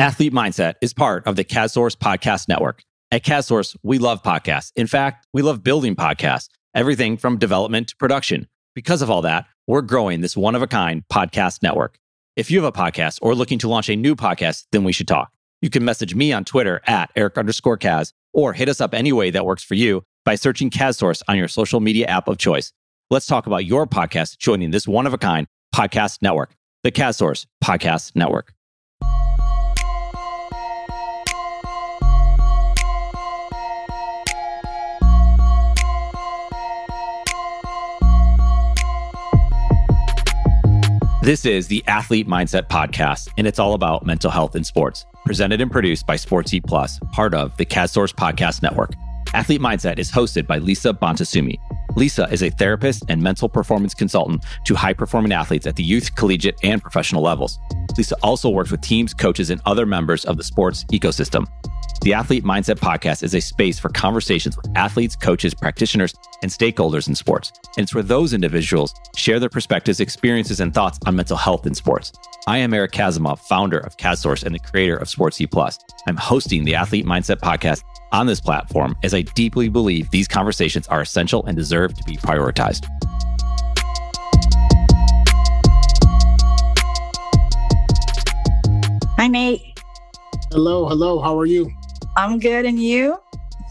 Athlete Mindset is part of the KazSource Podcast Network. At KazSource, we love podcasts. In fact, we love building podcasts, everything from development to production. Because of all that, we're growing this one of a kind podcast network. If you have a podcast or looking to launch a new podcast, then we should talk. You can message me on Twitter at Eric underscore Kaz or hit us up any way that works for you by searching KazSource on your social media app of choice. Let's talk about your podcast joining this one of a kind podcast network, the KazSource Podcast Network. This is the Athlete Mindset Podcast, and it's all about mental health in sports. Presented and produced by Sports Eat Plus, part of the KazSource Podcast Network. Athlete Mindset is hosted by Lisa Bonta Sumii. Lisa is a therapist and mental performance consultant to high performing athletes at the youth, collegiate, and professional levels. Lisa also works with teams, coaches, and other members of the sports ecosystem. The Athlete Mindset Podcast is a space for conversations with athletes, coaches, practitioners, and stakeholders in sports. And it's where those individuals share their perspectives, experiences, and thoughts on mental health in sports. I am Eric Kazimov, founder of KazSource and the creator of Sports E Plus. I'm hosting the Athlete Mindset Podcast on this platform as I deeply believe these conversations are essential and deserve to be prioritized. Hi, Nate. Hello, hello. How are you? I'm good. And you?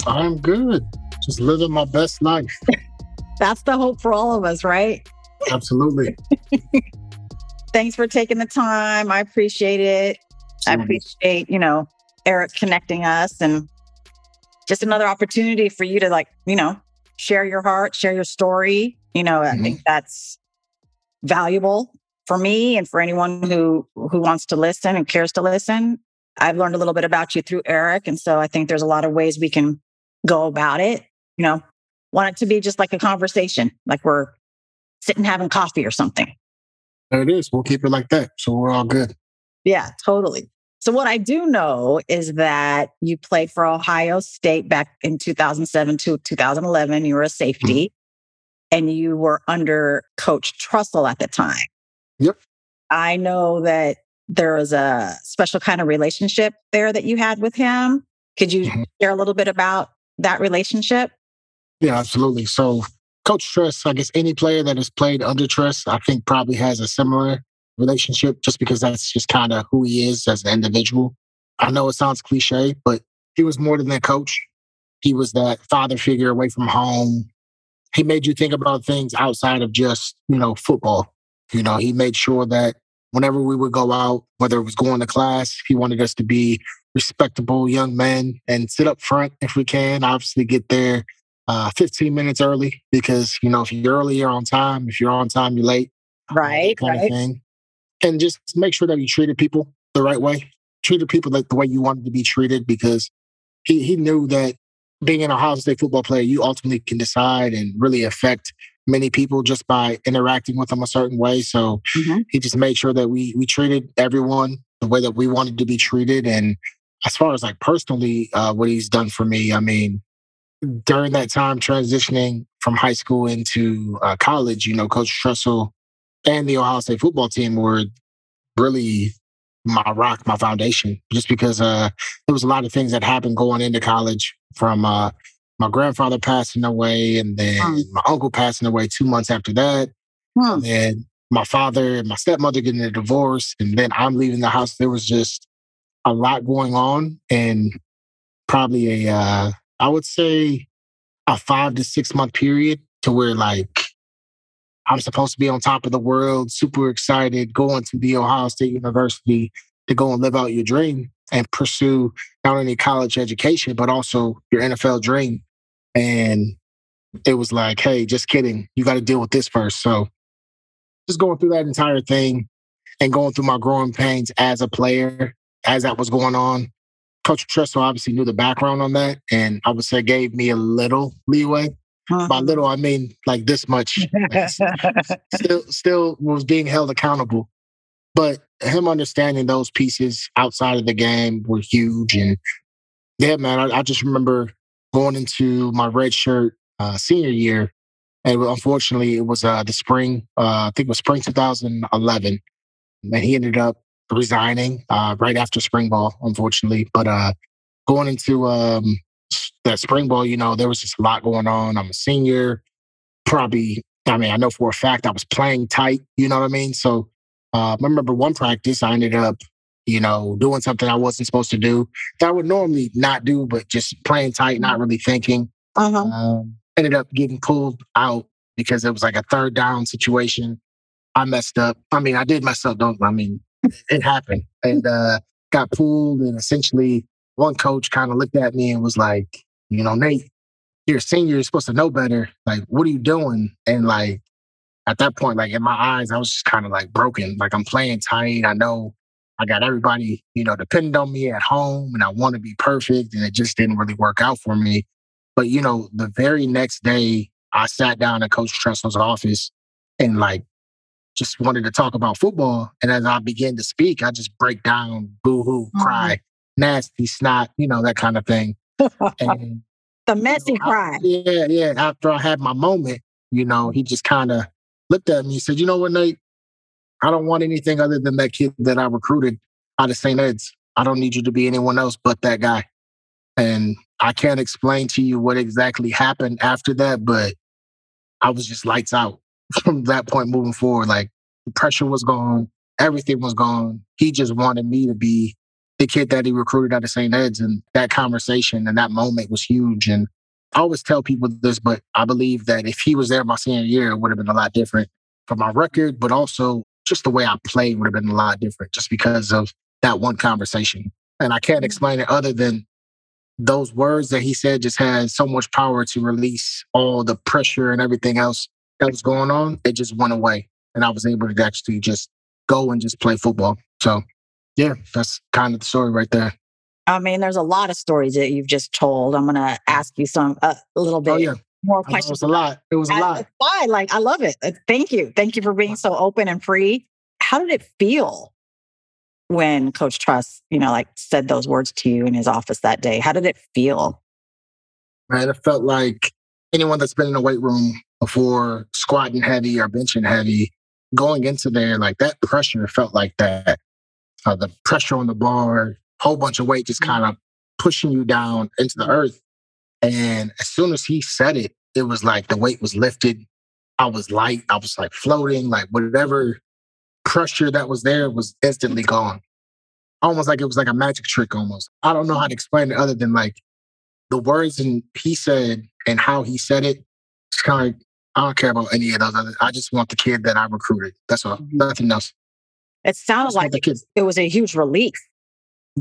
I'm good. Just living my best life. That's the hope for all of us, right? Absolutely. Thanks for taking the time. I appreciate it. I appreciate, you know, Eric connecting us and just another opportunity for you to like, you know, share your heart, share your story. You know, I Mhm. think that's valuable for me and for anyone who who wants to listen and cares to listen. I've learned a little bit about you through Eric, and so I think there's a lot of ways we can go about it. You know, want it to be just like a conversation, like we're sitting having coffee or something. There it is. We'll keep it like that. So we're all good. Yeah, totally. So what I do know is that you played for Ohio State back in 2007 to 2011. You were a safety and you were under coach Tressel at the time. Yep. I know that there was a special kind of relationship there that you had with him. Could you Mhm. share a little bit about that relationship? Yeah, absolutely. So Coach Tress, I guess any player that has played under Tress, I think probably has a similar relationship just because that's just kind of who he is as an individual. I know it sounds cliche, but he was more than that coach. He was that father figure away from home. He made you think about things outside of just, you know, football. You know, he made sure that whenever we would go out, whether it was going to class, he wanted us to be respectable young men and sit up front if we can. Obviously, get there uh, 15 minutes early because, you know, if you're early, you're on time. If you're on time, you're late. Right, Kind right. of thing. And just make sure that you treated people the right way. Treated people like the way you wanted to be treated because he, he knew that being an Ohio State football player, you ultimately can decide and really affect many people just by interacting with them a certain way. So Mhm. he just made sure that we we treated everyone the way that we wanted to be treated. And as far as like personally, uh, what he's done for me, I mean, during that time transitioning from high school into uh, college, you know, Coach Tressel and the Ohio State football team were really my rock, my foundation, just because uh, there was a lot of things that happened going into college from uh, my grandfather passing away and then Hmm. my uncle passing away two months after that. Hmm. And my father and my stepmother getting a divorce. And then I'm leaving the house. There was just a lot going on and probably a, uh, I would say a five to six month period to where like I'm supposed to be on top of the world, super excited, going to the Ohio State University to go and live out your dream and pursue not only college education, but also your NFL dream. And it was like, hey, just kidding. You got to deal with this first. So just going through that entire thing and going through my growing pains as a player, as that was going on. Coach Tressel obviously knew the background on that. And I would say gave me a little leeway. By little, I mean like this much. still, still was being held accountable. But him understanding those pieces outside of the game were huge. And yeah, man, I, I just remember going into my red shirt uh, senior year. And unfortunately, it was uh, the spring, uh, I think it was spring 2011. And he ended up resigning uh, right after spring ball, unfortunately. But uh, going into um, that spring ball, you know, there was just a lot going on. I'm a senior, probably. I mean, I know for a fact I was playing tight. You know what I mean? So uh, I remember one practice, I ended up, you know, doing something I wasn't supposed to do that I would normally not do, but just playing tight, not really thinking. Uh-huh. Um, ended up getting pulled out because it was like a third down situation. I messed up. I mean, I did mess up. Don't I mean, it happened and uh, got pulled. And essentially, one coach kind of looked at me and was like, you know, Nate, you're a senior. You're supposed to know better. Like, what are you doing? And like, at that point, like in my eyes, I was just kind of like broken. Like I'm playing tight. I know I got everybody, you know, depending on me at home and I want to be perfect. And it just didn't really work out for me. But, you know, the very next day, I sat down in Coach Tressel's office and like just wanted to talk about football. And as I began to speak, I just break down, boo hoo, mm-hmm. cry, nasty snot, you know, that kind of thing. And, the messy you know, cry. I, yeah, yeah. After I had my moment, you know, he just kind of looked at me and said, You know what, Nate? I don't want anything other than that kid that I recruited out of St. Ed's. I don't need you to be anyone else but that guy. And I can't explain to you what exactly happened after that, but I was just lights out from that point moving forward. Like the pressure was gone, everything was gone. He just wanted me to be the kid that he recruited out of St. Ed's. And that conversation and that moment was huge. And I always tell people this, but I believe that if he was there my senior year, it would have been a lot different for my record, but also just the way I played would have been a lot different just because of that one conversation. And I can't mm-hmm. explain it other than those words that he said just had so much power to release all the pressure and everything else that was going on. It just went away. And I was able to actually just go and just play football. So, yeah, that's kind of the story right there. I mean, there's a lot of stories that you've just told. I'm going to ask you some uh, a little oh, bit oh, yeah. more questions. It was a lot. It was a lot. Why? Like, I love it. Uh, thank you. Thank you for being so open and free. How did it feel when Coach Tress, you know, like said those words to you in his office that day? How did it feel? Man, it felt like anyone that's been in a weight room before squatting heavy or benching heavy, going into there, like that pressure felt like that. Uh, the pressure on the bar, whole bunch of weight just kind of pushing you down into the earth. And as soon as he said it, it was like the weight was lifted. I was light. I was like floating, like whatever pressure that was there was instantly gone. Almost like it was like a magic trick almost. I don't know how to explain it other than like the words and he said and how he said it. It's kind of like, I don't care about any of those. Other, I just want the kid that I recruited. That's all. Mm-hmm. Nothing else. It sounded like it was a huge relief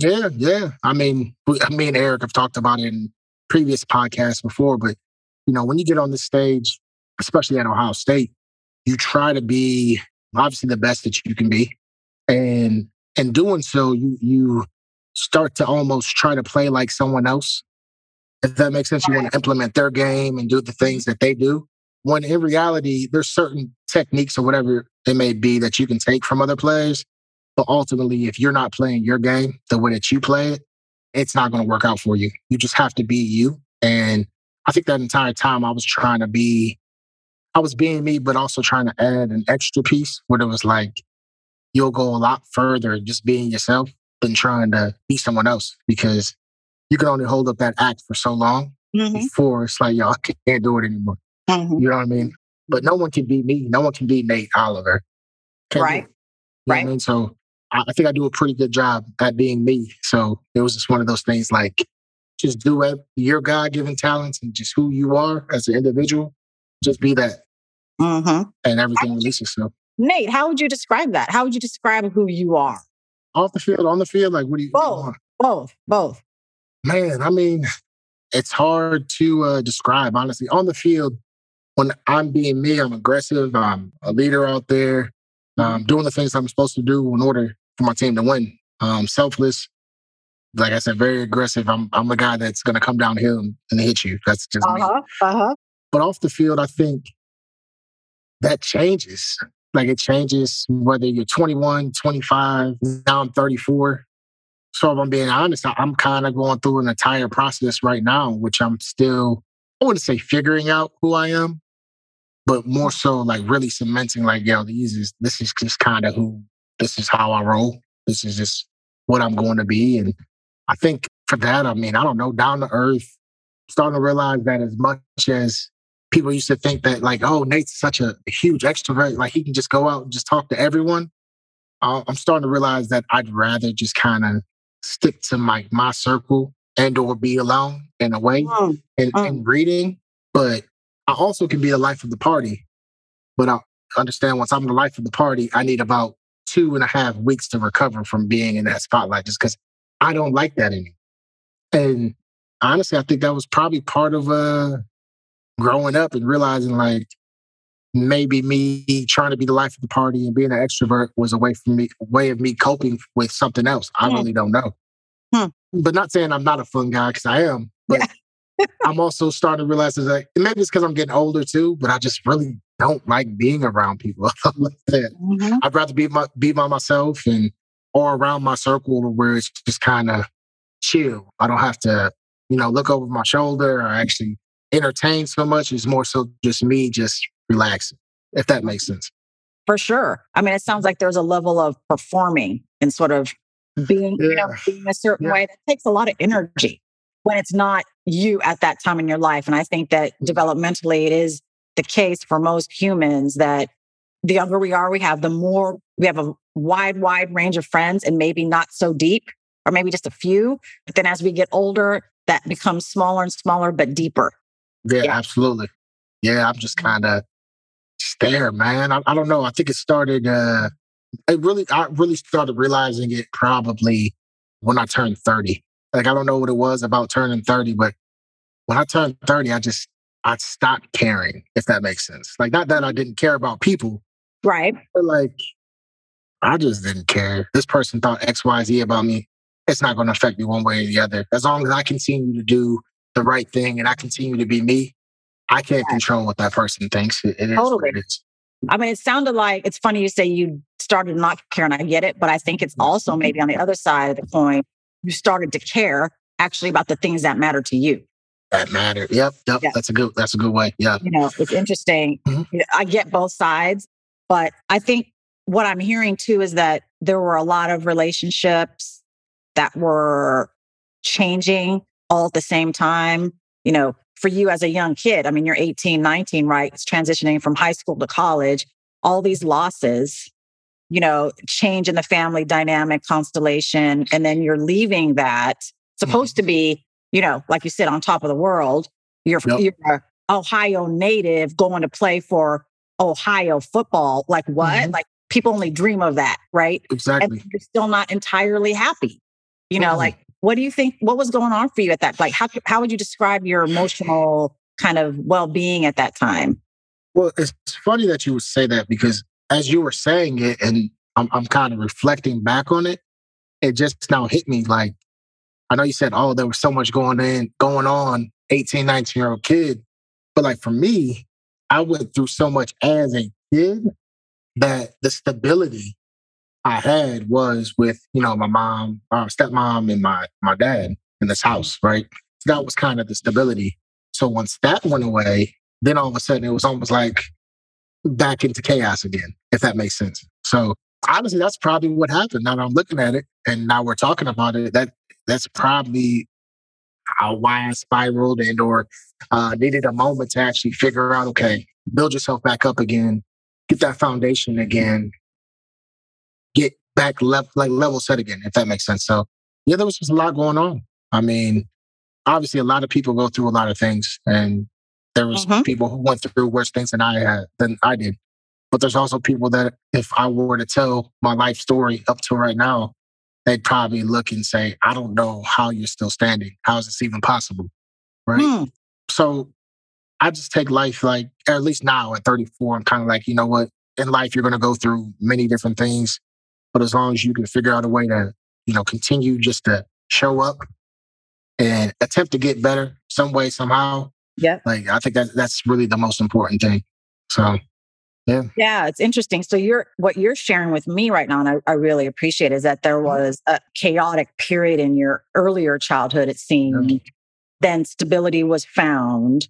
yeah, yeah. I mean, me and Eric have talked about it in previous podcasts before, but you know, when you get on the stage, especially at Ohio State, you try to be obviously the best that you can be, and in doing so, you you start to almost try to play like someone else. If that makes sense, you want to implement their game and do the things that they do. When in reality, there's certain techniques or whatever it may be that you can take from other players but ultimately, if you're not playing your game the way that you play it, it's not going to work out for you. You just have to be you. And I think that entire time I was trying to be, I was being me, but also trying to add an extra piece where it was like, you'll go a lot further just being yourself than trying to be someone else because you can only hold up that act for so long mm-hmm. before it's like, y'all can't do it anymore. Mm-hmm. You know what I mean? But no one can be me. No one can be Nate Oliver. Can't right. right. I mean? So I think I do a pretty good job at being me. So it was just one of those things like just do it, your God given talents and just who you are as an individual. Just be that. Mm-hmm. And everything releases itself. Nate, how would you describe that? How would you describe who you are? Off the field, on the field, like what do you both, both, both. Man, I mean, it's hard to uh, describe honestly. On the field, when I'm being me, I'm aggressive. I'm a leader out there um, doing the things I'm supposed to do in order for my team to win. Um, selfless, like I said, very aggressive. I'm I'm a guy that's going to come downhill and, and, hit you. That's just uh-huh, me. Uh-huh. But off the field, I think that changes. Like it changes whether you're 21, 25, now I'm 34. So if I'm being honest, I'm kind of going through an entire process right now, which I'm still, I wouldn't say figuring out who I am, but more so like really cementing like, yo, these is this is just kind of who this is how I roll. This is just what I'm going to be. And I think for that, I mean, I don't know, down to earth, starting to realize that as much as people used to think that like, oh, Nate's such a huge extrovert, like he can just go out and just talk to everyone. Uh, I'm starting to realize that I'd rather just kind of stick to my my circle and or be alone in a way mm. and, mm. and reading. But I also can be the life of the party. But I understand once I'm the life of the party, I need about two and a half weeks to recover from being in that spotlight just because I don't like that anymore. And honestly, I think that was probably part of uh growing up and realizing like maybe me trying to be the life of the party and being an extrovert was a way for me way of me coping with something else. I hmm. really don't know. Hmm. But not saying I'm not a fun guy because I am. But yeah. I'm also starting to realize that maybe it's because I'm getting older too, but I just really don't like being around people like that. Mm-hmm. I'd rather be my, be by myself and or around my circle where it's just kind of chill. I don't have to, you know, look over my shoulder or actually entertain so much. It's more so just me just relaxing, if that makes sense. For sure. I mean, it sounds like there's a level of performing and sort of being, yeah. you know, being a certain yeah. way that takes a lot of energy when it's not you at that time in your life. And I think that mm-hmm. developmentally it is the case for most humans that the younger we are, we have the more we have a wide, wide range of friends and maybe not so deep, or maybe just a few. But then as we get older, that becomes smaller and smaller, but deeper. Yeah, yeah. absolutely. Yeah, I'm just kind of there, man. I, I, don't know. I think it started, uh, it really, I really started realizing it probably when I turned 30. Like, I don't know what it was about turning 30, but when I turned 30, I just, I stopped caring, if that makes sense. Like, not that I didn't care about people. Right. But like, I just didn't care. This person thought X, Y, Z about me. It's not going to affect me one way or the other. As long as I continue to do the right thing and I continue to be me, I can't yeah. control what that person thinks. It, it totally. Is I mean, it sounded like it's funny you say you started not caring. I get it, but I think it's also mm-hmm. maybe on the other side of the coin, you started to care actually about the things that matter to you. That matter. Yep. Yep. Yeah. That's a good. That's a good way. Yeah. You know, it's interesting. Mm-hmm. I get both sides, but I think what I'm hearing too is that there were a lot of relationships that were changing all at the same time. You know, for you as a young kid, I mean, you're 18, 19, right? It's transitioning from high school to college, all these losses, you know, change in the family dynamic constellation. And then you're leaving that supposed mm-hmm. to be, you know, like you said, on top of the world. You're, yep. you're Ohio native going to play for Ohio football. Like what? Mm-hmm. Like people only dream of that, right? Exactly. And you're still not entirely happy. You know, mm-hmm. like what do you think? What was going on for you at that? Like, how how would you describe your emotional kind of well being at that time? Well, it's funny that you would say that because as you were saying it, and I'm, I'm kind of reflecting back on it, it just now hit me. Like, I know you said, oh, there was so much going in, going on, 18, 19 year old kid. But like for me, I went through so much as a kid that the stability I had was with, you know, my mom, uh, stepmom, and my my dad in this house, right? So that was kind of the stability. So once that went away, then all of a sudden it was almost like back into chaos again, if that makes sense. So honestly, that's probably what happened. Now I'm looking at it and now we're talking about it, that that's probably how why I spiraled and or uh, needed a moment to actually figure out, okay, build yourself back up again, get that foundation again, get back left like level set again, if that makes sense. So yeah, there was just a lot going on. I mean, obviously a lot of people go through a lot of things and there was mm-hmm. people who went through worse things than I had than I did. But there's also people that if I were to tell my life story up to right now, they'd probably look and say, I don't know how you're still standing. How is this even possible? Right. Hmm. So I just take life like, at least now at 34, I'm kind of like, you know what? In life, you're going to go through many different things. But as long as you can figure out a way to, you know, continue just to show up and attempt to get better some way, somehow. Yeah. Like I think that that's really the most important thing. So yeah. Yeah, it's interesting. So you're what you're sharing with me right now, and I, I really appreciate is that there mm-hmm. was a chaotic period in your earlier childhood, it seemed. Yeah. Then stability was found,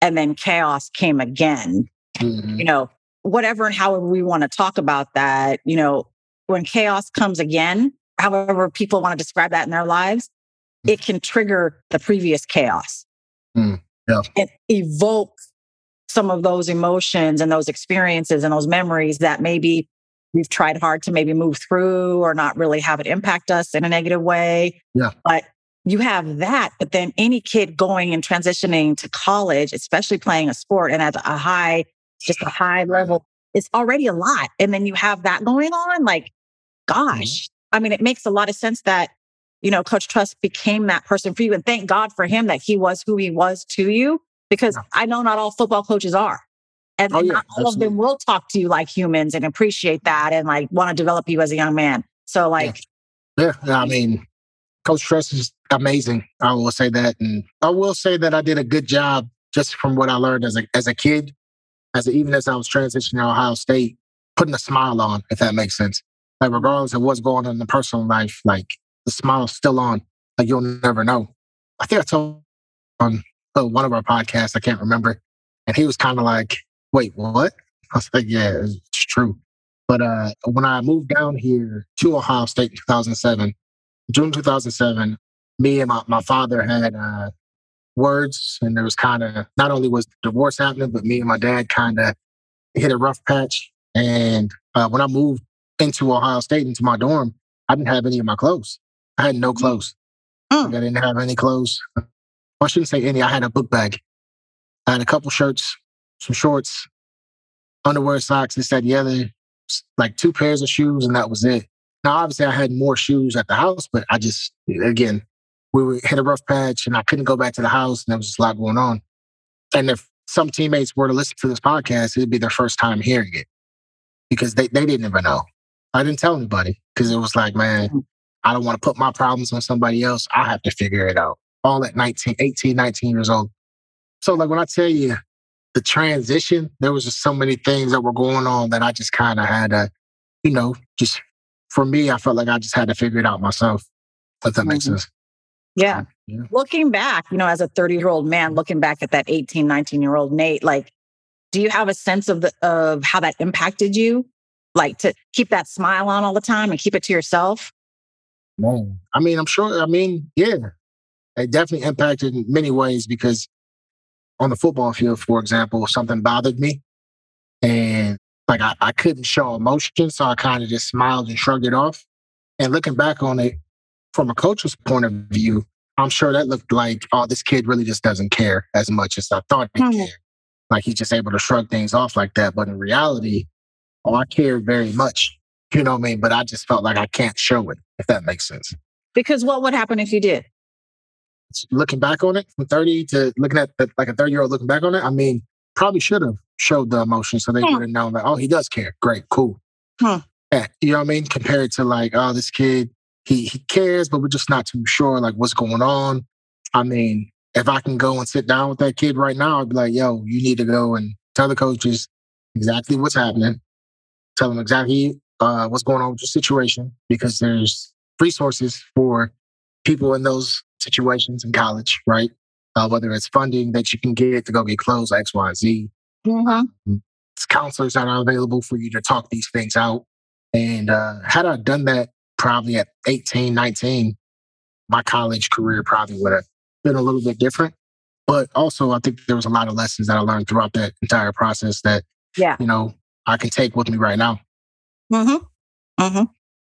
and then chaos came again. Mm-hmm. You know, whatever and however we want to talk about that, you know, when chaos comes again, however people want to describe that in their lives, Mm. it can trigger the previous chaos. Mm, yeah. And evoke some of those emotions and those experiences and those memories that maybe we've tried hard to maybe move through or not really have it impact us in a negative way. Yeah. But you have that, but then any kid going and transitioning to college, especially playing a sport and at a high, just a high level, it's already a lot. And then you have that going on. Like, mm-hmm. gosh, I mean, it makes a lot of sense that, you know, Coach Tress became that person for you. And thank God for him that he was who he was to you, because Yeah. I know not all football coaches are. And Oh, yeah, not all of them will talk to you like humans and appreciate that and like want to develop you as a young man. So, like, Yeah, I mean, Coach Tress is amazing. I will say that, and I will say that I did a good job just from what I learned as a as a kid, as a, even as I was transitioning to Ohio State, putting a smile on, if that makes sense. Like regardless of what's going on in the personal life, like the smile's still on. Like you'll never know. I think I told on uh, one of our podcasts, I can't remember, and he was kind of like, "Wait, what?" I was like, "Yeah, it's true." But uh, when I moved down here to Ohio State in 2007, June 2007, me and my, my father had uh, words, and there was kind of not only was divorce happening, but me and my dad kind of hit a rough patch. And uh, when I moved into Ohio State, into my dorm, I didn't have any of my clothes. I had no clothes. Mm. Like, I didn't have any clothes. Well, I shouldn't say any. I had a book bag. I had a couple shirts, some shorts, underwear, socks, this, that, the other, like two pairs of shoes, and that was it. Now, obviously, I had more shoes at the house, but I just, again, we were hit a rough patch and I couldn't go back to the house, and there was just a lot going on. And if some teammates were to listen to this podcast, it'd be their first time hearing it because they, they didn't even know. I didn't tell anybody because it was like, man, I don't want to put my problems on somebody else. I have to figure it out. All at 19, 18, 19 years old. So, like, when I tell you the transition, there was just so many things that were going on that I just kind of had to, you know, just for me, I felt like I just had to figure it out myself. If that makes Mhm. sense. yeah. Yeah. Looking back, you know, as a 30 year old man, looking back at that 18, 19 year old Nate, like, do you have a sense of the, of how that impacted you? Like to keep that smile on all the time and keep it to yourself? Man. I mean, I'm sure, I mean, yeah, it definitely impacted in many ways because on the football field, for example, something bothered me and like I, I couldn't show emotion. So I kind of just smiled and shrugged it off. And looking back on it from a coach's point of view, I'm sure that looked like, oh, this kid really just doesn't care as much as I thought he Hmm. cared. Like he's just able to shrug things off like that. But in reality, oh, I care very much. You know what I mean? But I just felt like I can't show it, if that makes sense. Because what would happen if you did? looking back on it from 30 to looking at the, like a 30 year old looking back on it, I mean, probably should have showed the emotion so they would have known that, oh, he does care. Great, cool. Yeah, you know what I mean? Compared to like, oh, this kid, he, he cares, but we're just not too sure like what's going on. I mean, if I can go and sit down with that kid right now, I'd be like, yo, you need to go and tell the coaches exactly what's happening. Tell them exactly uh, what's going on with your situation because there's resources for people in those situations in college, right? Uh, whether it's funding that you can get to go get clothes, X, Y, Z. Mm-hmm. It's counselors that are available for you to talk these things out. And uh, had I done that probably at 18, 19, my college career probably would have been a little bit different. But also, I think there was a lot of lessons that I learned throughout that entire process that, Yeah. you know, I can take with me right now. Mm-hmm. Mm-hmm.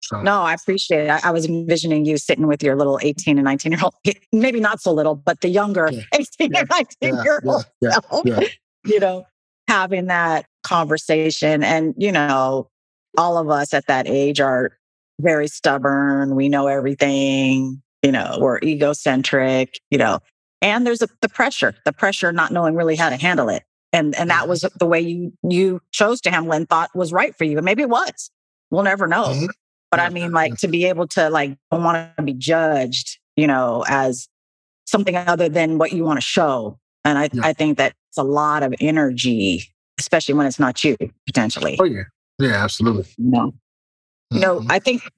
So, No, I appreciate it. I, I was envisioning you sitting with your little 18 and 19 year old, maybe not so little, but the younger Yeah. 18 and 19 yeah, year old yeah, self, yeah. you know, having that conversation. And, you know, all of us at that age are very stubborn. We know everything, you know, we're egocentric, you know, and there's a, the pressure, the pressure not knowing really how to handle it. And, and that Mhm. was the way you, you chose to handle and thought was right for you. And maybe it was. We'll never know. Mhm. But I mean, like to be able to like don't want to be judged, you know, as something other than what you want to show. And I, Yeah. I think that's a lot of energy, especially when it's not you potentially. Oh, yeah. Yeah, absolutely. You know, you know, Mhm. I think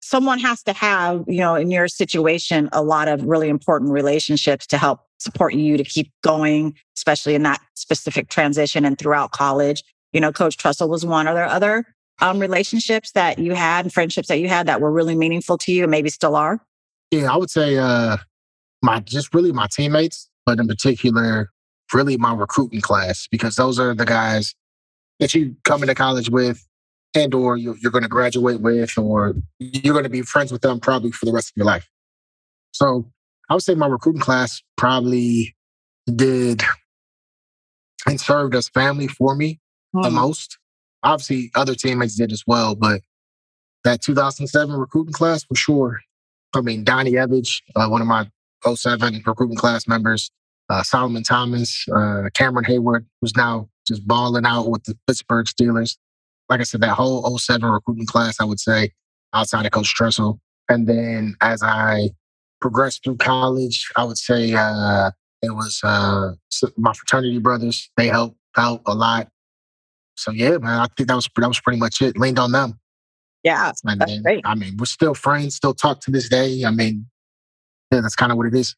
someone has to have, you know, in your situation, a lot of really important relationships to help support you to keep going, especially in that specific transition and throughout college. You know, Coach Tressel was one. Are there other um, relationships that you had and friendships that you had that were really meaningful to you and maybe still are? Yeah, I would say uh, my just really my teammates, but in particular, really my recruiting class because those are the guys that you come into college with and or you're, you're going to graduate with or you're going to be friends with them probably for the rest of your life so i would say my recruiting class probably did and served as family for me mm. the hmm. most obviously other teammates did as well but that 2007 recruiting class for sure i mean donnie evege uh, one of my 07 recruiting class members uh, solomon thomas uh, cameron Heyward, who's now just balling out with the Pittsburgh Steelers. Like I said, that whole 07 recruiting class, I would say, outside of Coach Tressel. And then as I progressed through college, I would say uh, it was uh, my fraternity brothers. They helped out a lot. So yeah, man, I think that was that was pretty much it. Leaned on them. Yeah, and that's then, great. I mean, we're still friends, still talk to this day. I mean, yeah, that's kind of what it is.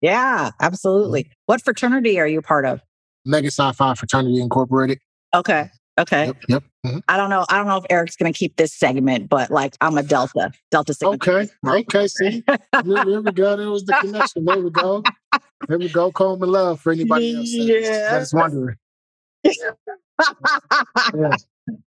Yeah, absolutely. Mm-hmm. What fraternity are you part of? Omega Psi Phi Fraternity Incorporated. Okay. Okay. Yep. yep. Mm-hmm. I don't know. I don't know if Eric's going to keep this segment, but like I'm a Delta, Delta Sigma. Okay. Okay. See, there, we go. There was the connection. There we go. There we go. Call me love for anybody else yeah. that's wondering. yeah.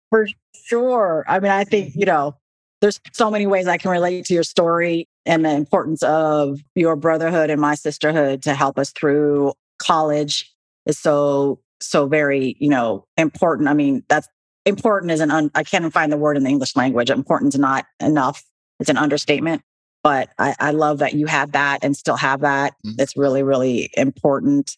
For sure. I mean, I think you know, there's so many ways I can relate to your story and the importance of your brotherhood and my sisterhood to help us through college is so so very you know important. I mean that's important is an un, i can't find the word in the english language. Important is not enough. It's an understatement. But I, I love that you have that and still have that. Mm-hmm. it's really really important.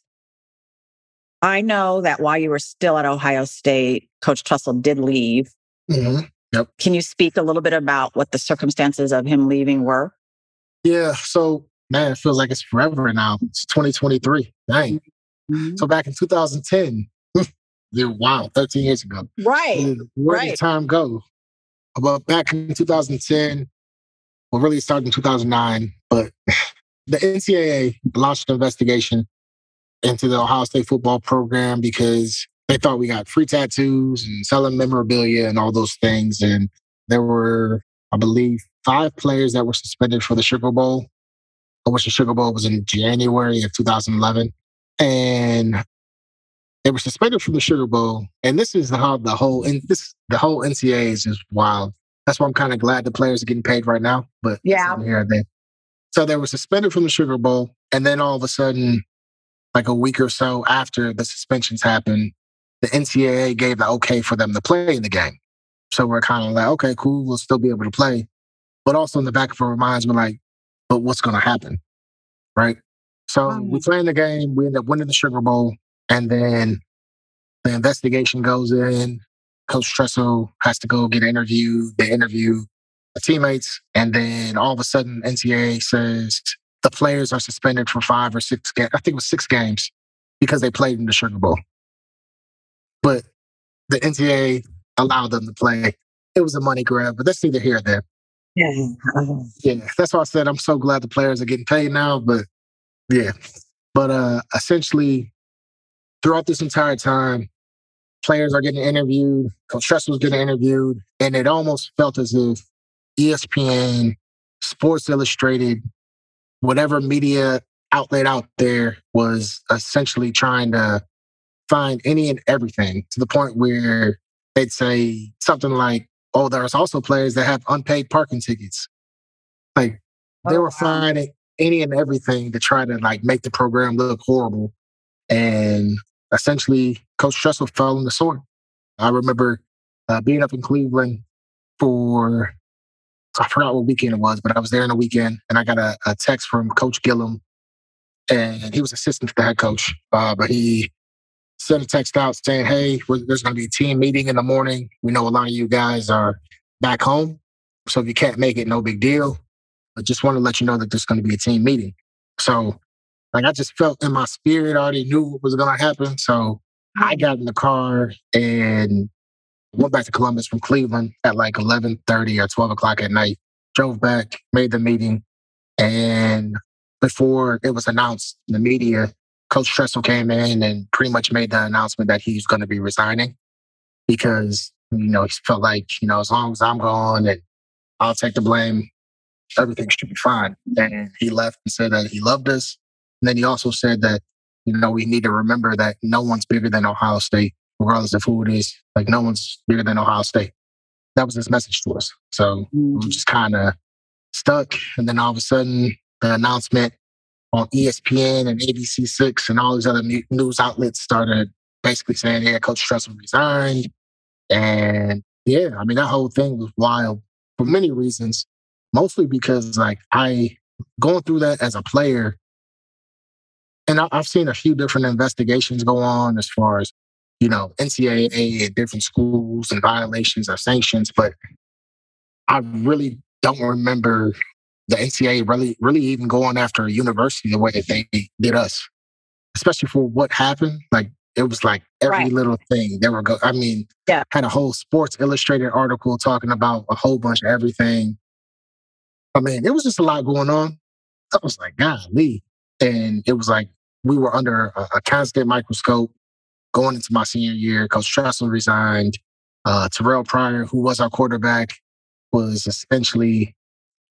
I know that while you were still at ohio state coach Tressel did leave. Mm-hmm. yep. can you speak a little bit about what the circumstances of him leaving were? Yeah so man it feels like it's forever now. It's 2023 dang Mm-hmm. So back in 2010, wow, 13 years ago. Right. Where right. did time go? Well, back in 2010, well, really started in 2009, but the NCAA launched an investigation into the Ohio State football program because they thought we got free tattoos and selling memorabilia and all those things. And there were, I believe, five players that were suspended for the Sugar Bowl, which the Sugar Bowl was in January of 2011 and they were suspended from the Sugar Bowl. And this is how the whole and this the whole NCAA is just wild. That's why I'm kind of glad the players are getting paid right now. But yeah, here there. So they were suspended from the Sugar Bowl, and then all of a sudden, like a week or so after the suspensions happened, the NCAA gave the okay for them to play in the game. So we're kind of like, okay, cool, we'll still be able to play. But also in the back of our minds, we're like, but what's going to happen? Right. So we play in the game. We end up winning the Sugar Bowl. And then the investigation goes in. Coach Tressel has to go get interviewed. They interview the teammates. And then all of a sudden, NCAA says the players are suspended for five or six games. I think it was six games because they played in the Sugar Bowl. But the NCAA allowed them to play. It was a money grab, but that's neither here nor there. Yeah. Uh-huh. Yeah. That's why I said I'm so glad the players are getting paid now, but yeah. But uh, essentially, throughout this entire time, players are getting interviewed, Coach Tress was getting interviewed, and it almost felt as if ESPN, Sports Illustrated, whatever media outlet out there was essentially trying to find any and everything to the point where they'd say something like, oh, there's also players that have unpaid parking tickets. Like they oh, were finding any and everything to try to like make the program look horrible. And essentially, Coach Tressel fell in the sword. I remember uh, being up in Cleveland for, I forgot what weekend it was, but I was there in the weekend and I got a, a text from Coach Gillum. And he was assistant to the head coach, uh, but he sent a text out saying, Hey, there's going to be a team meeting in the morning. We know a lot of you guys are back home. So if you can't make it, no big deal. I just want to let you know that there's going to be a team meeting. So, like, I just felt in my spirit, I already knew what was going to happen. So, I mm-hmm. got in the car and went back to Columbus from Cleveland at like 11:30 or 12 o'clock at night. Drove back, made the meeting, and before it was announced in the media, Coach Tressel came in and pretty much made the announcement that he's going to be resigning because You know, he felt like, you know, as long as I'm gone and I'll take the blame, everything should be fine. And he left and said that he loved us. And then he also said that, you know, we need to remember that no one's bigger than Ohio State, regardless of who it is. Like, no one's bigger than Ohio State. That was his message to us. So we Mm. just kind of stuck. And then all of a sudden, the announcement on ESPN and ABC6 and all these other news outlets started basically saying, yeah, Coach Tressel resigned. And yeah, I mean, that whole thing was wild for many reasons, mostly because like I going through that as a player, and I, I've seen a few different investigations go on as far as, you know, NCAA at different schools and violations of sanctions, but I really don't remember the NCAA really, really even going after a university the way that they did us, especially for what happened. Like it was like every Right. little thing they were go. I mean, Yeah. had a whole Sports Illustrated article talking about a whole bunch of everything. I mean, it was just a lot going on. I was like, golly. And it was like we were under a, a constant microscope going into my senior year. Coach Tressel resigned. Uh, Terrelle Pryor, who was our quarterback, was essentially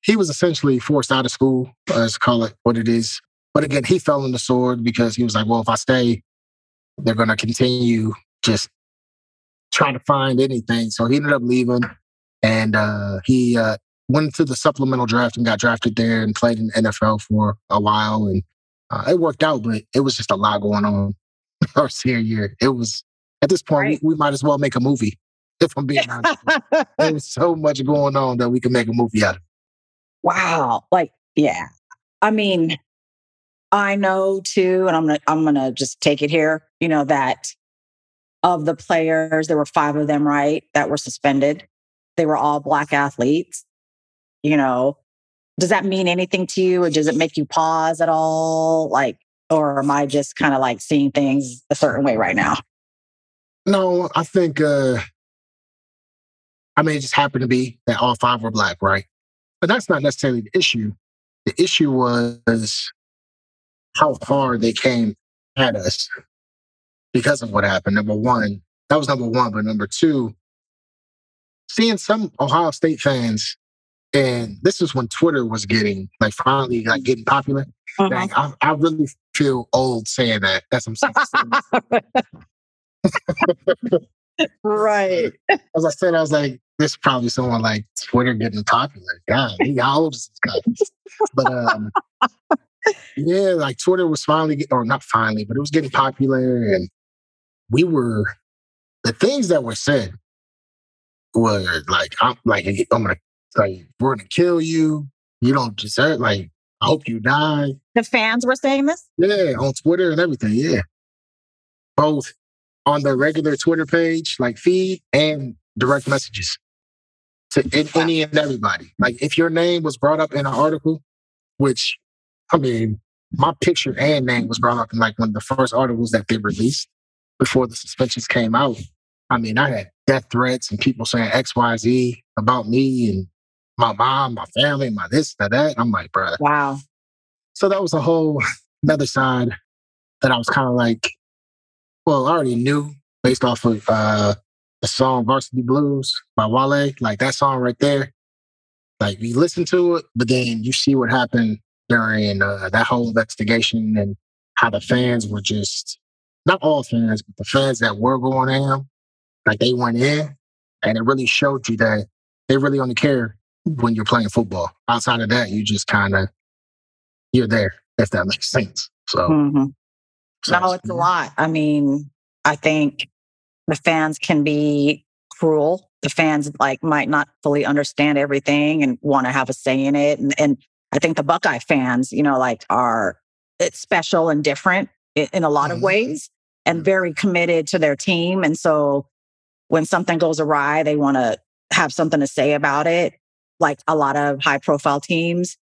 he was essentially forced out of school, uh, let's call it what it is. But again, he fell on the sword because he was like, well, if I stay, they're going to continue just trying to find anything. So he ended up leaving and uh, he uh, went to the supplemental draft and got drafted there and played in the NFL for a while. And uh, it worked out, but it was just a lot going on our senior year. It was, at this point, Right. we, we might as well make a movie, if I'm being honest. there was so much going on that we could make a movie out of. wow. Like, yeah. I mean, I know too, and I'm gonna I'm gonna just take it here, you know, that of the players, there were five of them, right, that were suspended. They were all black athletes. You know, does that mean anything to you or does it make you pause at all? Like, or am I just kind of like seeing things a certain way right now? No, I think uh I mean it just happened to be that all five were black, right? But that's not necessarily the issue. The issue was how far they came at us because of what happened. Number one, that was number one. But number two, seeing some Ohio State fans, and this is when Twitter was getting like finally like getting popular. Dang, I, I really feel old saying that. That's what I'm saying. right. As I said, I was like, this is probably someone like Twitter getting popular. God, he- old is this guy? But um, yeah, like Twitter was finally, get, or not finally, but it was getting popular, and we were the things that were said were like, I'm like, I'm gonna like, we're gonna kill you. You don't deserve. Like, I hope you die. The fans were saying this? Yeah, on Twitter and everything. Yeah. Both on the regular Twitter page, like feed, and direct messages to an- any and everybody. Like if your name was brought up in an article, which I mean, my picture and name was brought up in like one of the first articles that they released before the suspensions came out. I mean, I had death threats and people saying X, Y, Z about me and my mom, my family, my this, my that. I'm like, bruh, Wow. so that was a whole another side that I was kind of like, well, I already knew based off of uh, the song Varsity Blues by Wale. Like that song right there. Like you listen to it, but then you see what happened during uh, that whole investigation and how the fans were just not all fans, but the fans that were going in, like they went in, and it really showed you that they really only care when you're playing football. Outside of that, you just kind of you're there, if that makes sense. So, Mhm. so No, it's a lot. I mean, I think the fans can be cruel. The fans like might not fully understand everything and want to have a say in it. And, and I think the Buckeye fans, you know, like are it's special and different in, in a lot of Mhm. ways and very committed to their team. And so when something goes awry, they want to have something to say about it, like a lot of high profile teams.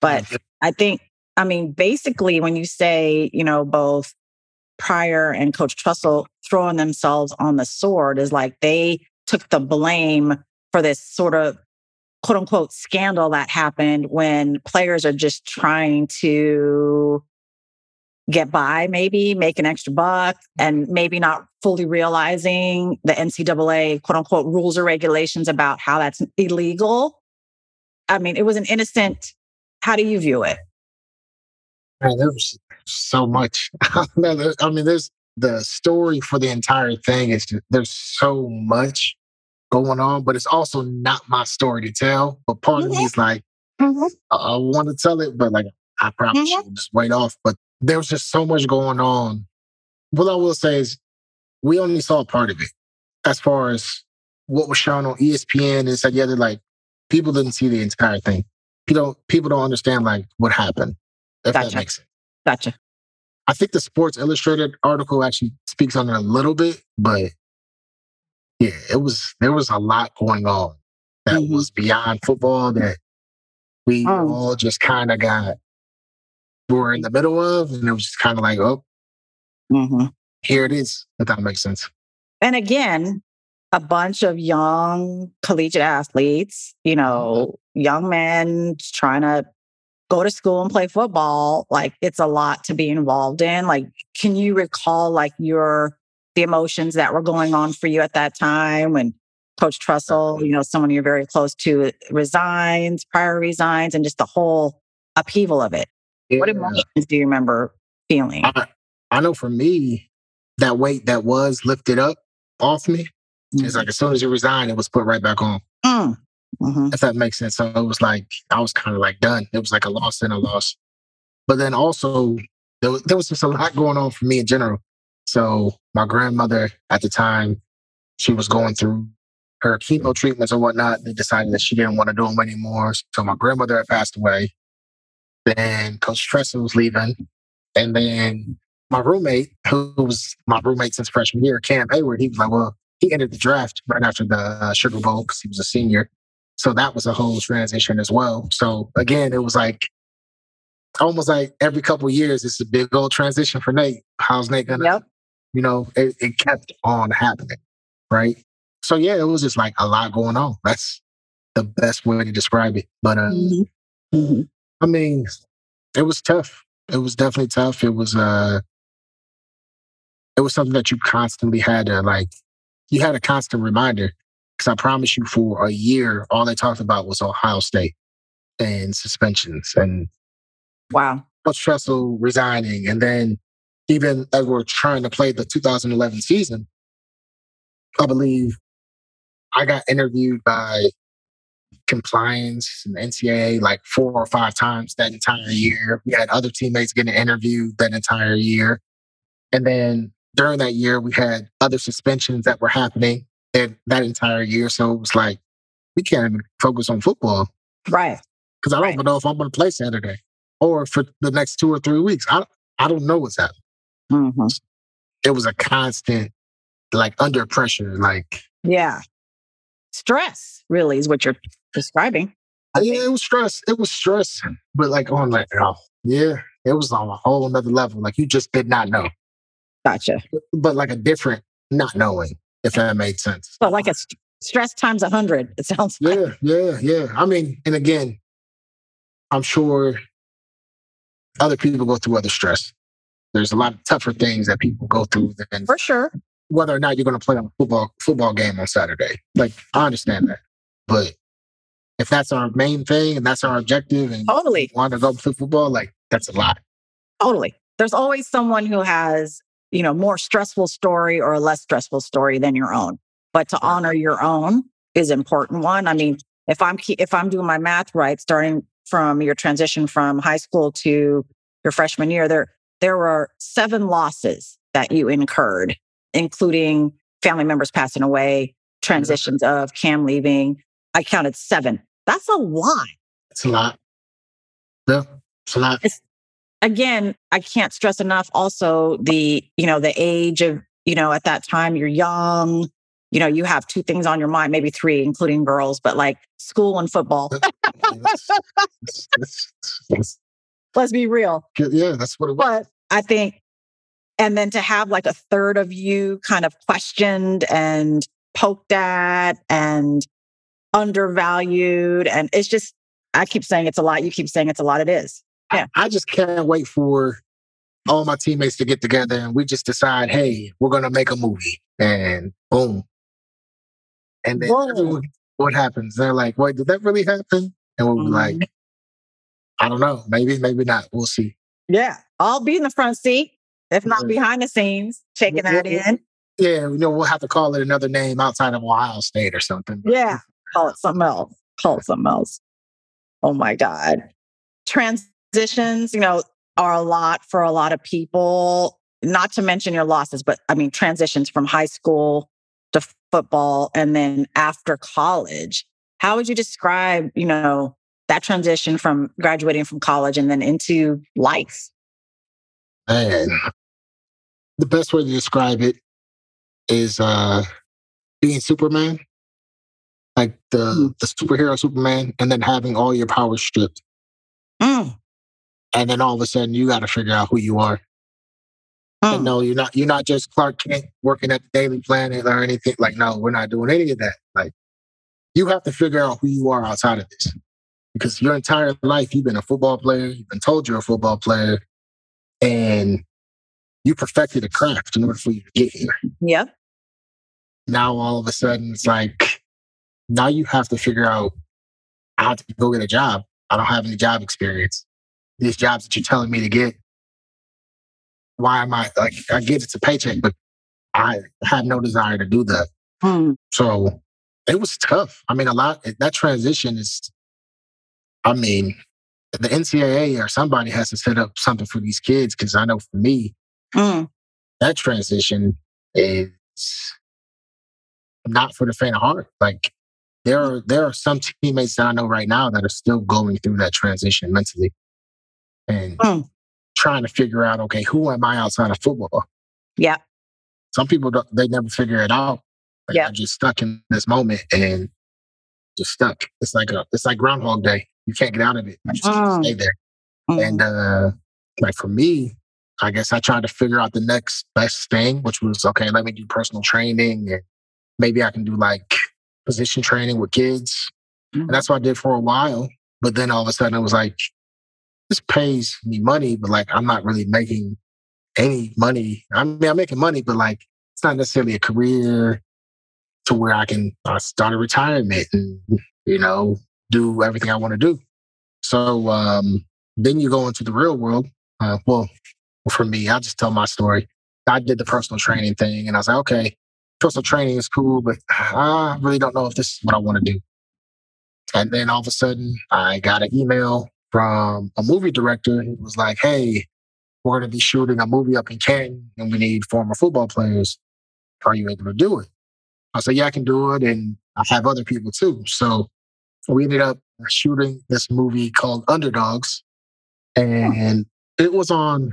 But mm-hmm. I think, I mean, basically, when you say, you know, both Pryor and Coach Tressel throwing themselves on the sword is like they took the blame for this sort of quote unquote scandal that happened when players are just trying to get by, maybe make an extra buck, and maybe not fully realizing the NCAA quote unquote rules or regulations about how that's illegal. I mean, it was an innocent. How do you view it? Man, there was so much. I mean, there's the story for the entire thing is just, there's so much going on, but it's also not my story to tell. But part mm-hmm. of me is like, mm-hmm. I, I want to tell it, but like I probably mm-hmm. should just wait off. But there was just so much going on. What I will say is we only saw part of it as far as what was shown on ESPN and said, yeah, they're like people didn't see the entire thing. People don't, people don't understand like what happened, if gotcha. that makes sense. Gotcha. I think the Sports Illustrated article actually speaks on it a little bit, but yeah, it was there was a lot going on that mm-hmm. was beyond football that we oh. all just kind of got were in the middle of, and it was just kind of like, oh, mm-hmm. here it is. If that makes sense. And again, a bunch of young collegiate athletes, you mm-hmm. know, young men trying to go to school and play football. Like it's a lot to be involved in. Like, can you recall like your the emotions that were going on for you at that time when Coach Tressel, you know, someone you're very close to, uh, resigns, Pryor resigns, and just the whole upheaval of it? Yeah. What emotions do you remember feeling? I, I, know for me, that weight that was lifted up off me, mm-hmm. it's like as soon as you resigned, it was put right back on. Mm. Mm-hmm. If that makes sense. So it was like, I was kind of like done. It was like a loss and a loss. But then also, there was, there was just a lot going on for me in general. So my grandmother at the time, she was going through her chemo treatments and whatnot. They decided that she didn't want to do them anymore. So my grandmother had passed away. Then Coach Tressel was leaving. And then my roommate, who was my roommate since freshman year, Cam Heyward, he was like, well, he entered the draft right after the uh, Sugar Bowl because he was a senior. So that was a whole transition as well. So again, it was like almost like every couple years, it's a big old transition for Nate. How's Nate gonna, yep. you know, it, it kept on happening. Right. So yeah, it was just like a lot going on. That's the best way to describe it. But uh, mm-hmm. Mm-hmm. I mean, it was tough. It was definitely tough. It was uh it was something that you constantly had to like you had a constant reminder. Cause I promise you for a year, all they talked about was Ohio State and suspensions and wow. Coach Tressel resigning. And then even as we're trying to play the 2011 season, I believe I got interviewed by compliance and NCAA like four or five times that entire year. We had other teammates getting interviewed that entire year. And then during that year, we had other suspensions that were happening in that entire year. So it was like, we can't even focus on football. Right. Because I don't right. know if I'm going to play Saturday or for the next two or three weeks. I, I don't know what's happening. Mm-hmm. It was a constant, like under pressure, like. Yeah. Stress really is what you're describing. Yeah, it was stress. It was stress, but like on like oh yeah, it was on a whole another level. Like you just did not know. Gotcha. But like a different not knowing, if that made sense. But like a st- stress times a hundred. It sounds. Yeah, like. yeah, yeah. I mean, and again, I'm sure other people go through other stress. There's a lot of tougher things that people go through than for sure. Whether or not you're going to play a football football game on Saturday, like I understand that, but if that's our main thing and that's our objective and totally want to go play football, like that's a lot. Totally. There's always someone who has, you know, more stressful story or a less stressful story than your own. But to honor your own is important one. I mean, if I'm if I'm doing my math right, starting from your transition from high school to your freshman year, there there were seven losses that you incurred, including family members passing away, mm-hmm. transitions of Cam leaving. I counted seven that's a lot. It's a lot. Yeah, it's a lot. It's, again, I can't stress enough also the, you know, the age of, you know, at that time you're young, you know, you have two things on your mind, maybe three, including girls, but like school and football. Let's be real. Yeah, that's what it was. But I think, and then to have like a third of you kind of questioned and poked at and undervalued. And it's just, I keep saying it's a lot. You keep saying it's a lot. It is. Yeah. I, I just can't wait for all my teammates to get together and we just decide, hey, we're gonna make a movie. And boom. And then everyone, what happens? They're like, wait, did that really happen? And we'll be Mhm. like, I don't know. Maybe, maybe not. We'll see. Yeah. I'll be in the front seat, if not Yeah. behind the scenes, taking that Yeah. in. Yeah, you know, we'll have to call it another name outside of Ohio State or something. Yeah. Call it something else. Call it something else. Oh my God. Transitions, you know, are a lot for a lot of people, not to mention your losses, but I mean, transitions from high school to football and then after college. How would you describe, you know, that transition from graduating from college and then into life? Man, the best way to describe it is uh being Superman, like the Mm. the superhero Superman, and then having all your powers stripped, Mm, and then all of a sudden you got to figure out who you are. And mm. no, you're not you're not just Clark Kent working at the Daily Planet or anything. Like, no, we're not doing any of that. Like, you have to figure out who you are outside of this, because your entire life you've been a football player. You've been told you're a football player, and you perfected a craft in order for you to get here. Yeah. now all of a sudden it's like now you have to figure out I have to go get a job. I don't have any job experience. These jobs that you're telling me to get, why am I like I get it's a paycheck, but I have no desire to do that. Mm, So it was tough. I mean, a lot that transition is I mean, the NCAA or somebody has to set up something for these kids because I know for me, mm. that transition is not for the faint of heart. Like there are there are some teammates that I know right now that are still going through that transition mentally and Mm. trying to figure out, okay, who am I outside of football? Yeah. Some people don't, they never figure it out. Like, Yeah. They're just stuck in this moment and just stuck. It's like a it's like Groundhog Day. You can't get out of it. You just Mm. stay there. Mm. And uh like for me, I guess I tried to figure out the next best thing, which was okay, let me do personal training and maybe I can do like position training with kids. Mhm. And that's what I did for a while. But then all of a sudden it was like, this pays me money, but like I'm not really making any money. I mean, I'm making money, but like it's not necessarily a career to where I can uh, start a retirement and, you know, do everything I want to do. So um, then you go into the real world. Uh, well, for me, I'll just tell my story. I did the personal training thing and I was like, okay, personal training is cool, but I really don't know if this is what I want to do. And then all of a sudden, I got an email from a movie director who was like, hey, we're going to be shooting a movie up in Canton and we need former football players. Are you able to do it? I said, yeah, I can do it. And I have other people too. So we ended up shooting this movie called Underdogs. Hmm. And it was on,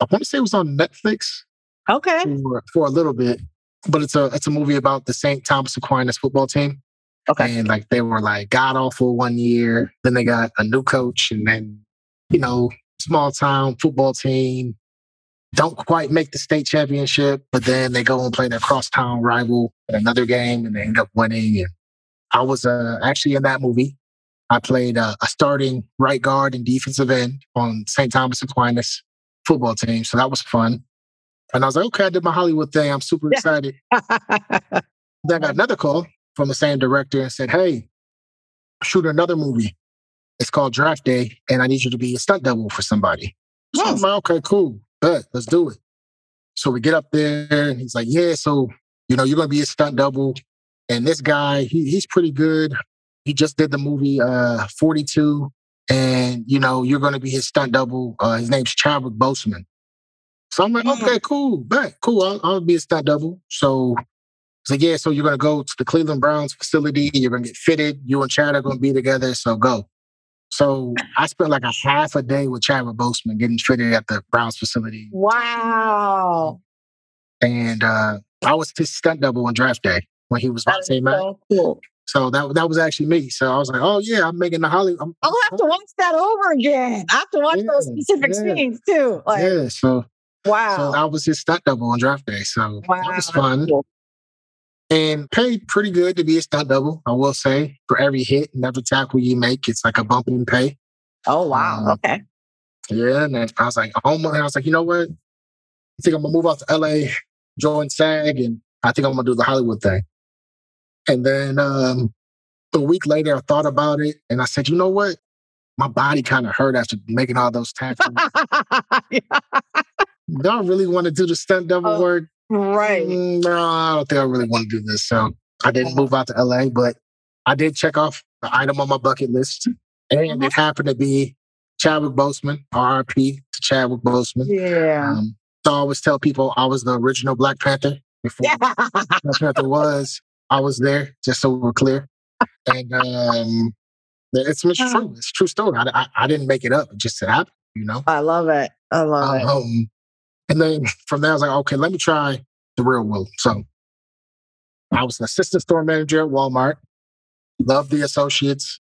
I want to say it was on Netflix Okay. for, for a little bit, but it's a it's a movie about the St. Thomas Aquinas football team. Okay. And like they were like god awful one year, then they got a new coach, and then you know small town football team don't quite make the state championship, but then they go and play their crosstown rival at another game, and they end up winning. And I was uh, actually in that movie. I played uh, a starting right guard and defensive end on St. Thomas Aquinas football team, so that was fun. And I was like, okay, I did my Hollywood thing. I'm super excited. Then I got another call from the same director and said, hey, shoot another movie. It's called Draft Day, and I need you to be a stunt double for somebody. So I'm Hmm. like, okay, cool. Bet, let's do it. So we get up there, and he's like, yeah, so, you know, you're going to be a stunt double. And this guy, he, he's pretty good. He just did the movie uh, 42, and, you know, you're going to be his stunt double. Uh, his name's Chadwick Boseman. So I'm like, Mhm. okay, cool, bet, cool. I'll, I'll be a stunt double. So it's like, yeah, so you're going to go to the Cleveland Browns facility. You're going to get fitted. You and Chad are going to be together. So go. So I spent like a half a day with Chadwick Boseman getting fitted at the Browns facility. wow. And uh, I was his stunt double on draft day when he was That my is so cool. So that, that was actually me. So I was like, oh, yeah, I'm making the Hollywood. I'm, I'll have to watch that over again. I have to watch those specific yeah. scenes too. Like, yeah. So, wow. so I was his stunt double on draft day. So wow. that was fun. cool. And paid pretty good to be a stunt double. I will say for every hit and every tackle you make, it's like a bump in pay. Oh, wow. Um, okay. Yeah, and I was like, oh my, I was like, you know what? I think I'm gonna move out to LA, join SAG, and I think I'm gonna do the Hollywood thing. And then um, a week later, I thought about it, and I said, you know what? My body kind of hurt after making all those tattoos. do I really want to do the stunt double Oh, work? Right. No, I don't think I really want to do this. So I didn't move out to LA, but I did check off the item on my bucket list. And it happened to be Chadwick Boseman, RRP to Chadwick Boseman. Yeah. Um, so I always tell people I was the original Black Panther before Black Panther was. I was there, just so we're clear. And um, it's, it's true. It's a true story. I, I, I didn't make it up. It just happened, you know? I love it. I love it. And then from there, I was like, okay, let me try the real world. So I was an assistant store manager at Walmart. Loved the associates.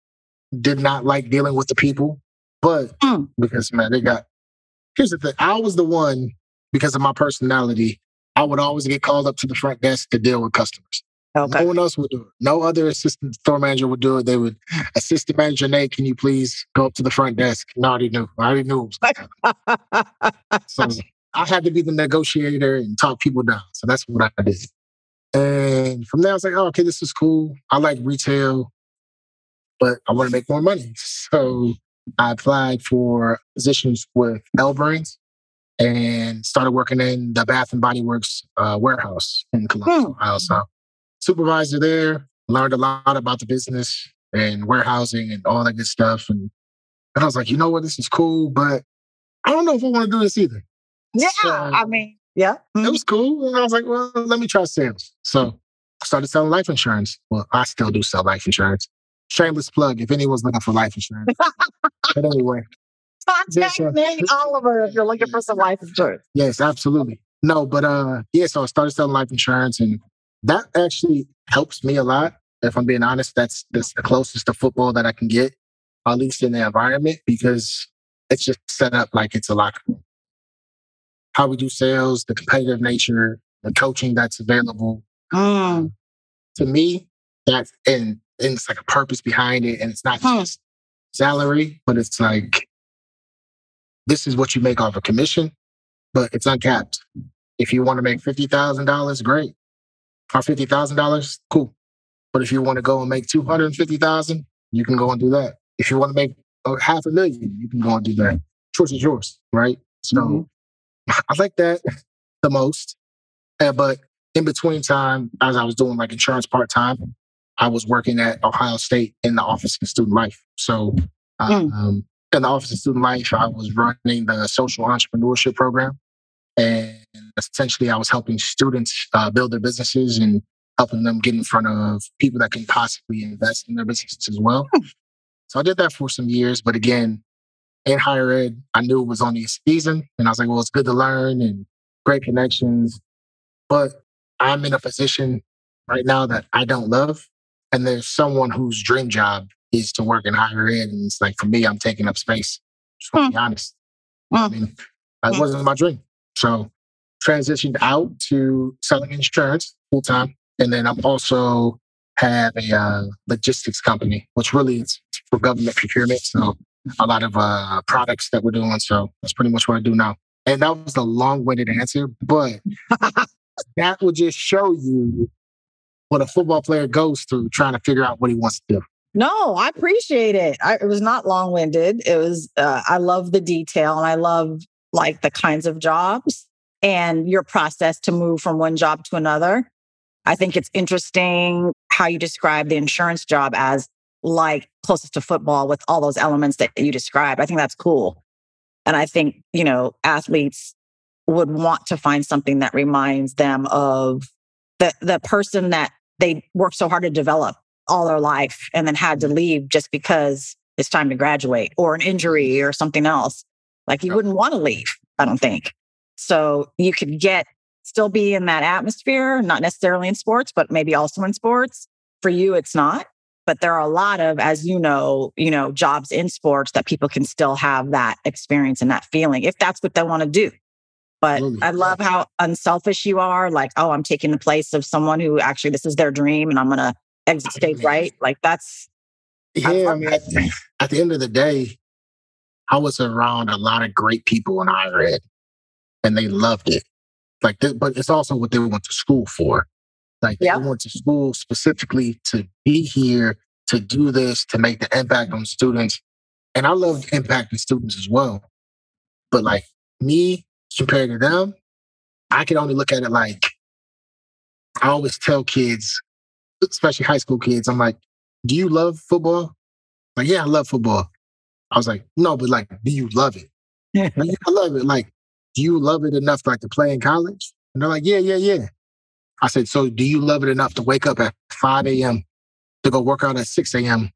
Did not like dealing with the people, but Mm. because man, they got. Here's the thing: I was the one because of my personality. I would always get called up to the front desk to deal with customers. Okay. No one else would do it. No other assistant store manager would do it. They would, assistant manager Nate, can you please go up to the front desk? No, I already knew. I already knew. It was so I had to be the negotiator and talk people down. So that's what I did. And from there, I was like, oh, okay, this is cool. I like retail, but I want to make more money. So I applied for positions with L Brands and started working in the Bath and Body Works uh, warehouse in Columbus, Hmm. Ohio. So supervisor there, learned a lot about the business and warehousing and all that good stuff. And, and I was like, you know what, this is cool, but I don't know if I want to do this either. Yeah. So- I mean, yeah. It was cool. And I was like, well, let me try sales. So I started selling life insurance. Well, I still do sell life insurance. Shameless plug if anyone's looking for life insurance. but anyway, Contact. Nate Oliver if you're looking for some life insurance. yes, absolutely. No, but uh yeah, so I started selling life insurance and that actually helps me a lot. If I'm being honest, that's that's the closest to football that I can get, at least in the environment, because it's just set up like it's a locker room. How we do sales, the competitive nature, the coaching that's available, Mm. to me, that's and, and it's like a purpose behind it. And it's not Hmm. just salary, but it's like this is what you make off a commission, but it's uncapped. If you want to make fifty thousand dollars, great. Or fifty thousand dollars, cool. But if you want to go and make two hundred and fifty thousand, you can go and do that. If you want to make a half a million, you can go and do that. Choice is yours, right? So Mhm. I like that the most. Uh, but in between time, as I was doing like insurance part time, I was working at Ohio State in the Office of Student Life. So, Mm. um, in the Office of Student Life, I was running the social entrepreneurship program. And essentially, I was helping students uh, build their businesses and helping them get in front of people that can possibly invest in their businesses as well. So I did that for some years. But again, in higher ed, I knew it was only a season. And I was like, well, it's good to learn and great connections. But I'm in a position right now that I don't love. And there's someone whose dream job is to work in higher ed. And it's like, for me, I'm taking up space. Just want to be honest. I Hmm. mean, that wasn't my dream. So transitioned out to selling insurance full time. And then I'm also have a uh, logistics company, which really is for government procurement. So a lot of uh, products that we're doing. So that's pretty much what I do now. And that was a long-winded answer, but that will just show you what a football player goes through trying to figure out what he wants to do. No, I appreciate it. I, it was not long winded. It was, uh, I love the detail and I love like the kinds of jobs and your process to move from one job to another. I think it's interesting how you describe the insurance job as like closest to football with all those elements that you described. I think that's cool. And I think, you know, athletes would want to find something that reminds them of the the person that they worked so hard to develop all their life and then had to leave just because it's time to graduate or an injury or something else. Like you wouldn't want to leave, I don't think. So you could get still be in that atmosphere, not necessarily in sports, but maybe also in sports. For you, it's not. But there are a lot of, as you know, you know, jobs in sports that people can still have that experience and that feeling if that's what they want to do. But Absolutely. I love how unselfish you are. Like, oh, I'm taking the place of someone who actually this is their dream and I'm gonna exit stage right. Like that's Yeah, I love mean, at, at the end of the day, I was around a lot of great people in higher ed and they loved it. Like, th- but it's also what they went to school for. Like, Yep. they went to school specifically to be here, to do this, to make the impact on students. And I love impacting students as well. But like me compared to them, I can only look at it like I always tell kids, especially high school kids, I'm like, do you love football? Like, yeah, I love football. I was like, no, but like, do you love it? Yeah, I love it. Like, do you love it enough like to play in college? And they're like, yeah, yeah, yeah. I said, so do you love it enough to wake up at 5 a.m. to go work out at 6 a.m.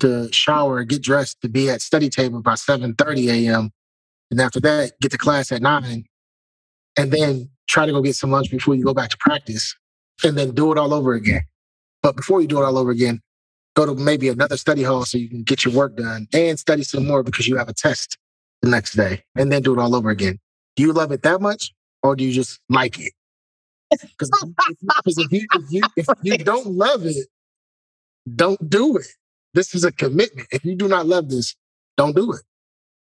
to shower, get dressed, to be at study table by 7:30 a.m. And after that, get to class at nine, and then try to go get some lunch before you go back to practice, and then do it all over again. But before you do it all over again, go to maybe another study hall so you can get your work done and study some more because you have a test the next day, and then do it all over again. Do you love it that much, or do you just like it? Because if you, if you if you don't love it, don't do it. This is a commitment. If you do not love this, don't do it.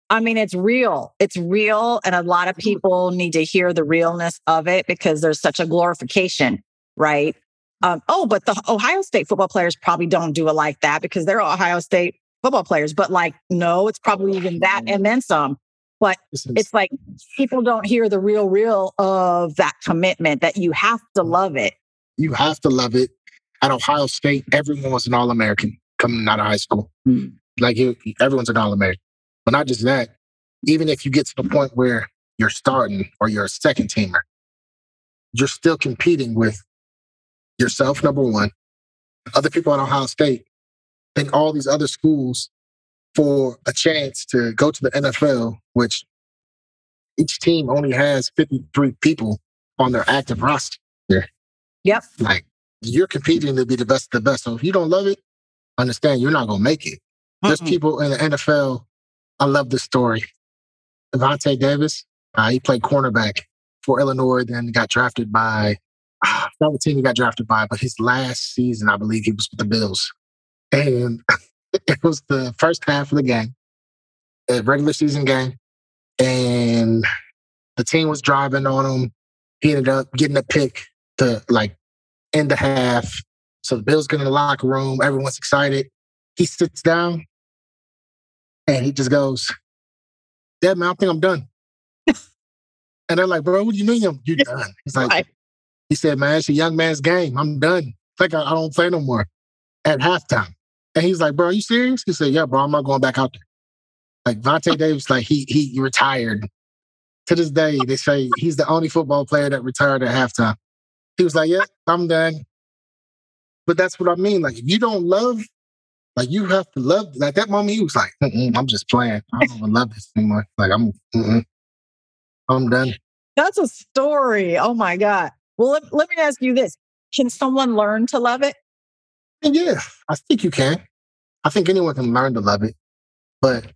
I mean, it's real. It's real. And a lot of people need to hear the realness of it because there's such a glorification, right? Um, oh, but the Ohio State football players probably don't do it like that because they're Ohio State football players. But like, no, it's probably even that and then some. But is- it's like people don't hear the real, real of that commitment that you have to love it. you have to love it. At Ohio State, everyone was an All American coming out of high school. Hmm. Like you, everyone's an All American. But not just that, even if you get to the point where you're starting or you're a second teamer, you're still competing with yourself, number one, other people at Ohio State, and all these other schools for a chance to go to the NFL, which each team only has 53 people on their active roster. Yep. Like you're competing to be the best of the best. So if you don't love it, understand you're not gonna make it. There's Mm-mm. people in the NFL. I love this story. Devontae Davis, uh, he played cornerback for Illinois, then got drafted by ah, I forgot what team he got drafted by, but his last season, I believe he was with the Bills. And it was the first half of the game, a regular season game, and the team was driving on him. He ended up getting a pick to like end the half. So the Bills get in the locker room. Everyone's excited. He sits down and he just goes, Yeah, man, I think I'm done. and they're like, Bro, what do you mean you're done? He's like. He said, Man, it's a young man's game. I'm done. Like, I, I don't play no more at halftime. And he's like, Bro, are you serious? He said, Yeah, bro, I'm not going back out there. Like, Vontae Davis, like, he, he retired. To this day, they say he's the only football player that retired at halftime. He was like, Yeah, I'm done. But that's what I mean. Like, if you don't love, like, you have to love. Like, that moment, he was like, I'm just playing. I don't even love this anymore. Like, I'm, mm-mm. I'm done. That's a story. Oh my God. Well, let, let me ask you this. Can someone learn to love it? And yeah, I think you can. I think anyone can learn to love it. But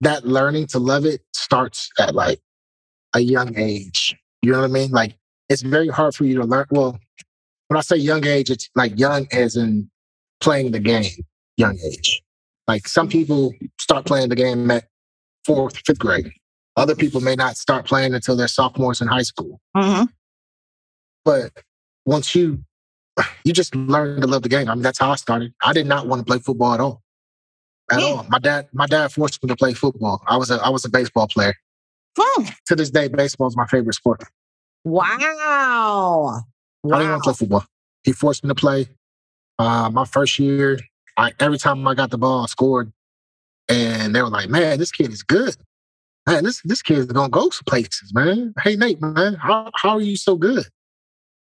that learning to love it starts at like a young age. You know what I mean? Like it's very hard for you to learn. Well, when I say young age, it's like young as in playing the game, young age. Like some people start playing the game at fourth, fifth grade. Other people may not start playing until they're sophomores in high school. Mm-hmm. But once you you just learn to love the game. I mean, that's how I started. I did not want to play football at all. At Yeah. all. My dad, my dad forced me to play football. I was a I was a baseball player. Hmm. To this day, baseball is my favorite sport. Wow. I didn't Wow. want to play football. He forced me to play. Uh, my first year, I, every time I got the ball, I scored. And they were like, man, this kid is good. Man, this this kid is gonna go some places, man. Hey Nate, man, how, how are you so good?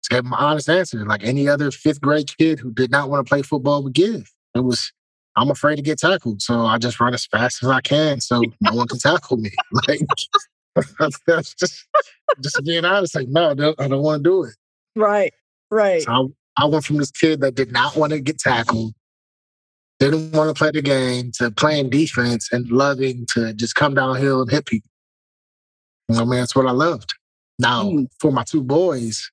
Gave him my honest answer, like any other fifth grade kid who did not want to play football would give. It was, I'm afraid to get tackled, so I just run as fast as I can, so no one can tackle me. Like that's just just being honest. Like, no, I don't, I don't want to do it. Right. Right. So I, I went from this kid that did not want to get tackled, didn't want to play the game, to playing defense and loving to just come downhill and hit people. I mean, that's what I loved. Now, Mm. for my two boys,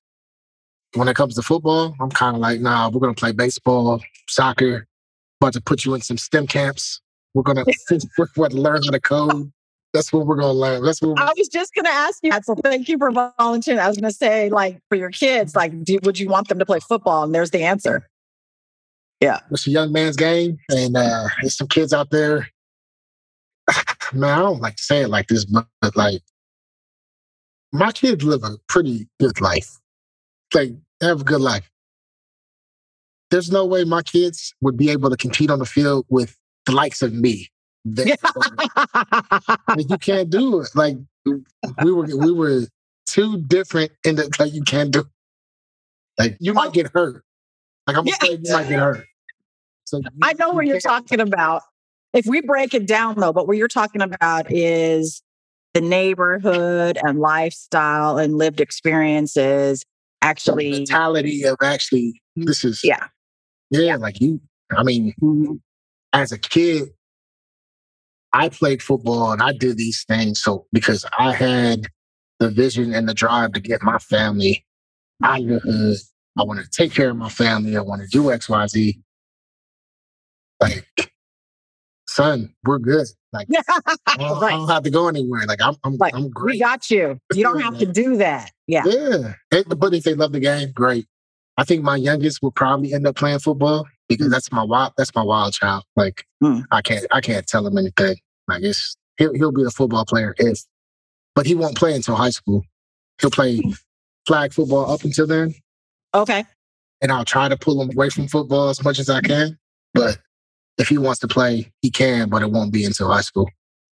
when it comes to football, I'm kind of like, nah, we're going to play baseball, soccer, about to put you in some STEM camps. We're gonna learn how to code. That's what we're gonna learn. That's what I was just gonna ask you. So thank you for volunteering. I was gonna say, like, for your kids, like, do, would you want them to play football? And there's the answer. Yeah. It's a young man's game. And uh there's some kids out there. Man, I don't like to say it like this, but, but like my kids live a pretty good life. Like they have a good life. There's no way my kids would be able to compete on the field with the likes of me. Like, you can't do it. Like we were we were too different in the like you can't do. It. Like you might oh. get hurt. Like I'm Yeah. afraid you might get hurt. So you- I know you what you're talking about. If we break it down though, but what you're talking about is the neighborhood and lifestyle and lived experiences the actually mentality of actually mm, this is yeah. yeah like you I mean as a kid I played football and I did these things so because I had the vision and the drive to get my family out of the hood. I want to take care of my family. I want to do X, Y, Z. Like, son, we're good. Like, I don't, I don't have to go anywhere. Like, I'm, I'm, Like, I'm great. We got you. You don't have to do that. Yeah. Yeah. And- but if they love the game, great. I think my youngest will probably end up playing football because that's my wild that's my wild child. Like Mm. I can't I can't tell him anything. Like it's he'll he'll be a football player if but he won't play until high school. He'll play flag football up until then. Okay. And I'll try to pull him away from football as much as I can. But if he wants to play, he can, but it won't be until high school.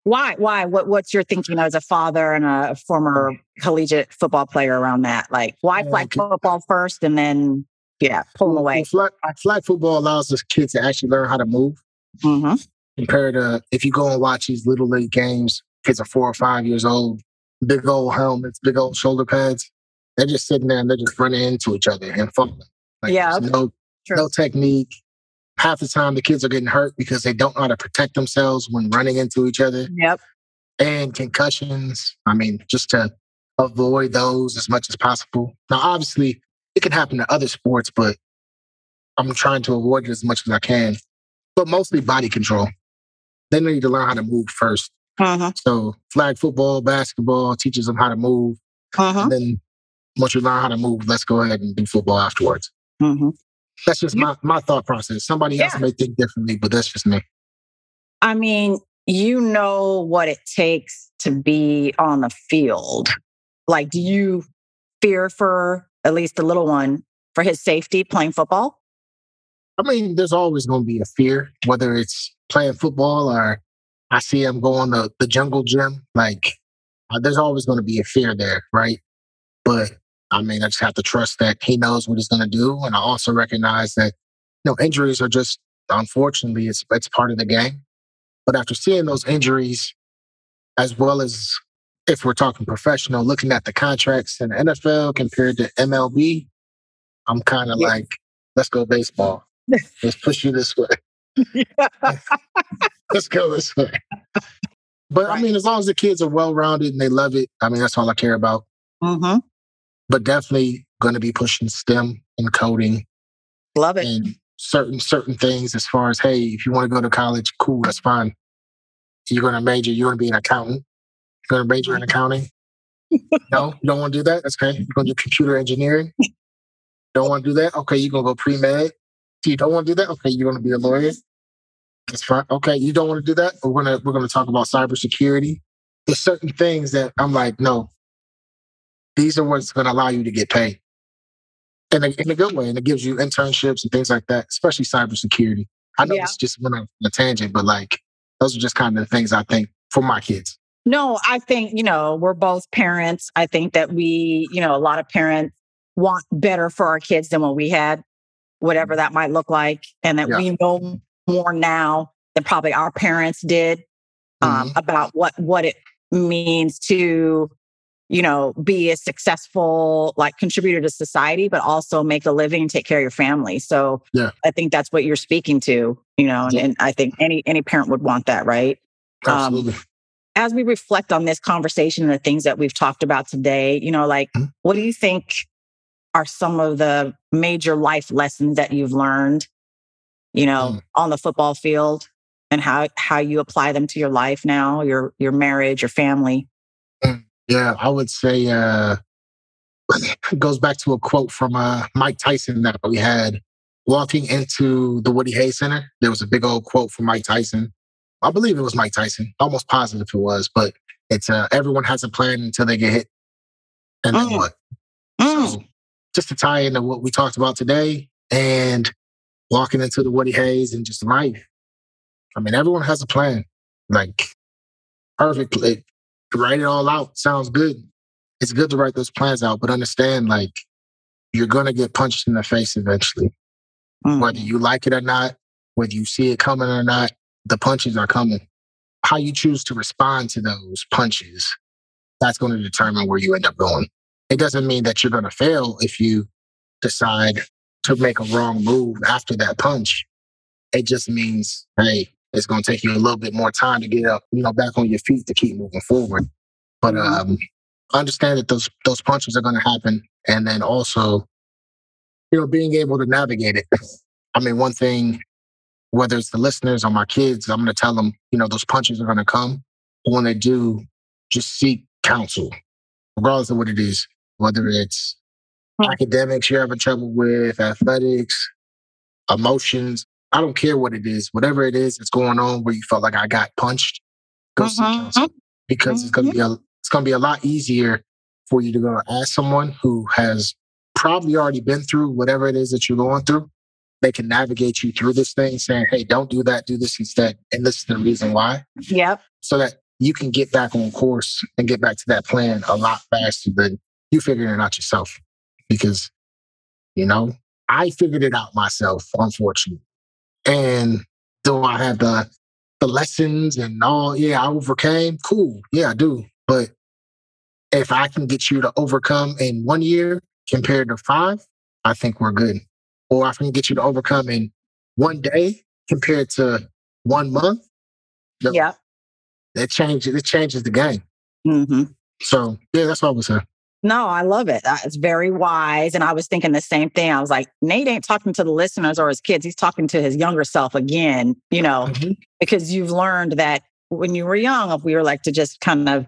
Why? Why? What? What's your thinking as a father and a former collegiate football player around that? Like, why Yeah, flag okay. football first and then, yeah, pull them away? Flag, flag football allows the kids to actually learn how to move. hmm compared to if you go and watch these little league games, kids are four or five years old, big old helmets, big old shoulder pads. They're just sitting there and they're just running into each other and falling. Like, Yeah. there's no True. no technique. Half the time the kids are getting hurt because they don't know how to protect themselves when running into each other Yep. and concussions. I mean, just to avoid those as much as possible. Now, obviously, it can happen to other sports, but I'm trying to avoid it as much as I can. But mostly body control. They need to learn how to move first. Uh-huh. So, flag football, basketball teaches them how to move. Uh-huh. And then once you learn how to move, let's go ahead and do football afterwards. hmm That's just my, my thought process. Somebody else may think differently, but that's just me. I mean, you know what it takes to be on the field. Like, do you fear for at least the little one for his safety playing football? I mean, there's always going to be a fear, whether it's playing football or I see him going to the jungle gym. Like, uh, there's always going to be a fear there, right? But I mean, I just have to trust that he knows what he's going to do, and I also recognize that you know injuries are just unfortunately it's it's part of the game. But after seeing those injuries, as well as if we're talking professional, looking at the contracts in the NFL compared to MLB, I'm kind of Yeah. like, let's go baseball. Let's push you this way. Let's go this way. But I mean, as long as the kids are well rounded and they love it, I mean, that's all I care about. hmm But definitely going to be pushing STEM and coding Love it. and certain certain things as far as hey, if you want to go to college, cool, that's fine. You're going to major. You're going to be an accountant. You're going to major in accounting. no, you don't want to do that. That's okay. You're going to do computer engineering. Don't want to do that. Okay, you're going to go pre med. You don't want to do that. Okay, you're going to be a lawyer. Mm-hmm. That's fine. Okay, you don't want to do that. We're gonna we're gonna talk about cybersecurity. There's certain things that I'm like, no, these are what's going to allow you to get paid in a, in a good way, and it gives you internships and things like that, especially cybersecurity. I know Yeah. this just went on a tangent, but like those are just kind of the things I think for my kids. No, I think, you know, we're both parents. I think that we, you know, a lot of parents want better for our kids than what we had, whatever that might look like. And that Yeah. we know more now than probably our parents did um, about what what it means to, you know, be a successful like contributor to society, but also make a living and take care of your family. So Yeah. I think that's what you're speaking to, you know, and, Yeah. and I think any any parent would want that, right? Um, Absolutely. as we reflect on this conversation and the things that we've talked about today, you know, like Mhm. what do you think are some of the major life lessons that you've learned, you know, Mm. on the football field and how how you apply them to your life now, your your marriage, your family. Mm, yeah, I would say uh it goes back to a quote from uh Mike Tyson that we had walking into the Woody Hayes Center. There was a big old quote from Mike Tyson. I believe it was Mike Tyson. Almost positive it was, but it's uh everyone has a plan until they get hit. And then Mm. what? Mm. So just to tie into what we talked about today and walking into the Woody Hayes and just life. I mean, everyone has a plan. Like perfect. Like, write it all out. Sounds good. It's good to write those plans out, but understand like you're gonna get punched in the face eventually. Mm. Whether you like it or not, whether you see it coming or not, the punches are coming. How you choose to respond to those punches, that's going to determine where you end up going. It doesn't mean that you're going to fail if you decide to make a wrong move after that punch. It just means, hey, it's going to take you a little bit more time to get up, you know, back on your feet to keep moving forward. But um, understand that those those punches are going to happen, and then also, you know, being able to navigate it. I mean, one thing, whether it's the listeners or my kids, I'm going to tell them, you know, those punches are going to come. But when they do, just seek counsel, regardless of what it is, whether it's Hmm. academics you're having trouble with, athletics, emotions. I don't care what it is. Whatever it is that's going on where you felt like I got punched, go seek Mhm. counsel because it's going to be a it's to be a lot easier for you to go ask someone who has probably already been through whatever it is that you're going through. They can navigate you through this thing, saying, "Hey, don't do that. Do this instead." And this is the reason why, Yep. so that you can get back on course and get back to that plan a lot faster than you figuring it out yourself. Because, you know, I figured it out myself, unfortunately. And do I have the the lessons and all? Yeah, I overcame. Cool. Yeah, I do. But if I can get you to overcome in one year compared to five, I think we're good. Or if I can get you to overcome in one day compared to one month. no, Yep. It changes. It changes the game. hmm So yeah, that's what I would say. No, I love it. It's very wise. And I was thinking the same thing. I was like, Nate ain't talking to the listeners or his kids. He's talking to his younger self again, you know, Mhm. because you've learned that when you were young, if we were like to just kind of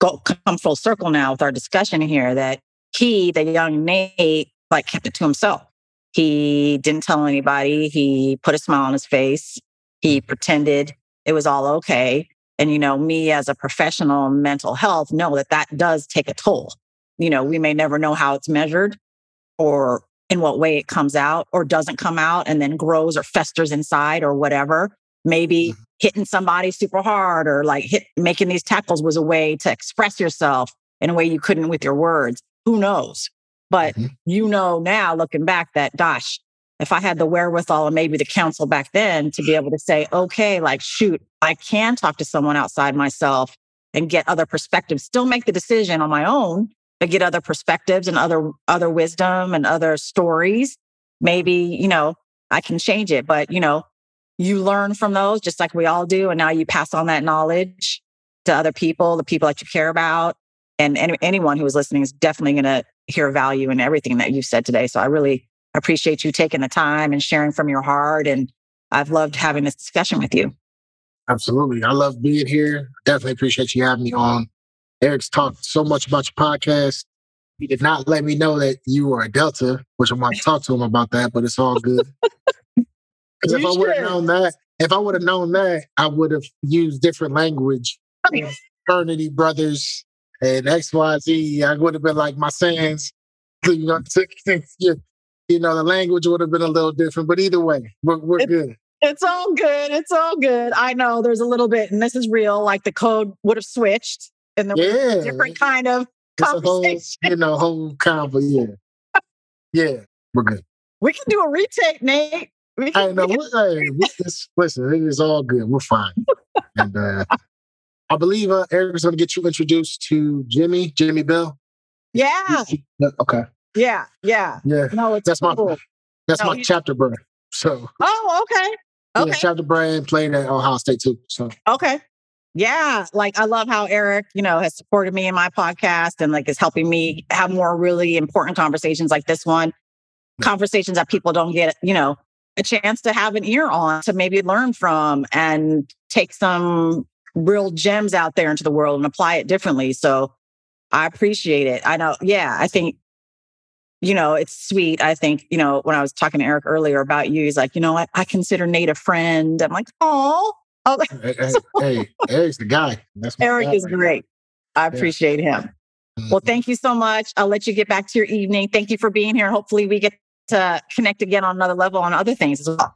go come full circle now with our discussion here, that he, the young Nate, like kept it to himself. He didn't tell anybody. He put a smile on his face. He pretended it was all okay. And, you know, me as a professional mental health know that that does take a toll. You know, we may never know how it's measured or in what way it comes out or doesn't come out and then grows or festers inside or whatever. Maybe Mhm. hitting somebody super hard or like hit, making these tackles was a way to express yourself in a way you couldn't with your words. Who knows? But Mhm. you know now looking back that, gosh, if I had the wherewithal and maybe the counsel back then to be able to say, okay, like, shoot, I can talk to someone outside myself and get other perspectives, still make the decision on my own, but get other perspectives and other, other wisdom and other stories. Maybe, you know, I can change it, but you know, you learn from those just like we all do. And now you pass on that knowledge to other people, the people that you care about. And any, anyone who is listening is definitely going to hear value in everything that you've said today. So I really appreciate you taking the time and sharing from your heart. And I've loved having this discussion with you. Absolutely. I love being here. Definitely appreciate you having me on. Eric's talked so much about your podcast. He did not let me know that you were a Delta, which I'm going to talk to him about that, but it's all good. Because if I would have known that, if I would have known that, I would have used different language. Fraternity brothers and XYZ. I would have been like my sayings. You know, you you know, the language would have been a little different, but either way, we're, we're It- good. It's all good. It's all good. I know there's a little bit, and this is real, like the code would have switched and there was a different kind of It's a whole, conversation. you know, whole combo. Yeah. Yeah, we're good. We can do a retake, Nate. We I can, know. we can- Hey, we just, listen, it is all good. We're fine. and uh, I believe uh, Eric's going to get you introduced to Jimmy, Jimmy Bill. yeah, Yeah, Okay. yeah, yeah. Yeah. No, it's That's my that's No, my chapter brand. So Oh, okay. yeah, Okay. chapter brand played at Ohio State too. So Okay. Yeah. Like I love how Eric, you know, has supported me in my podcast and like is helping me have more really important conversations like this one. Conversations that people don't get, you know, a chance to have an ear on to maybe learn from and take some real gems out there into the world and apply it differently. So I appreciate it. I know, yeah, I think, you know, it's sweet. I think, you know, when I was talking to Eric earlier about you, he's like, you know what? I consider Nate a friend. I'm like, oh, hey, hey, hey, Eric's the guy. That's Eric is great. I appreciate yeah. him. Well, mm-hmm. thank you so much. I'll let you get back to your evening. Thank you for being here. Hopefully, we get to connect again on another level on other things as well.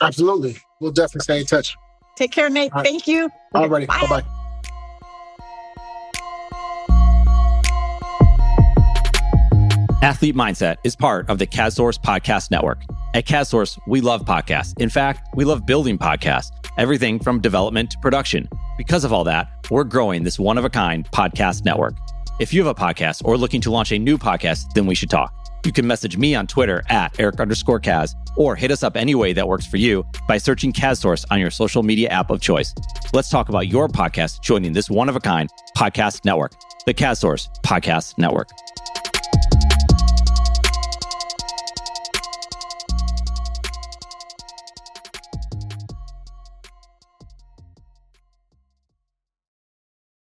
Absolutely. We'll definitely stay in touch. Take care, Nate. Right. Thank you. All righty. Bye bye. Athlete Mindset is part of the KazSource Podcast Network. At KazSource, we love podcasts. In fact, we love building podcasts, everything from development to production. Because of all that, we're growing this one of a kind podcast network. If you have a podcast or looking to launch a new podcast, then we should talk. You can message me on Twitter at Eric underscore Kaz or hit us up any way that works for you by searching KazSource on your social media app of choice. Let's talk about your podcast joining this one of a kind podcast network, the KazSource Podcast Network.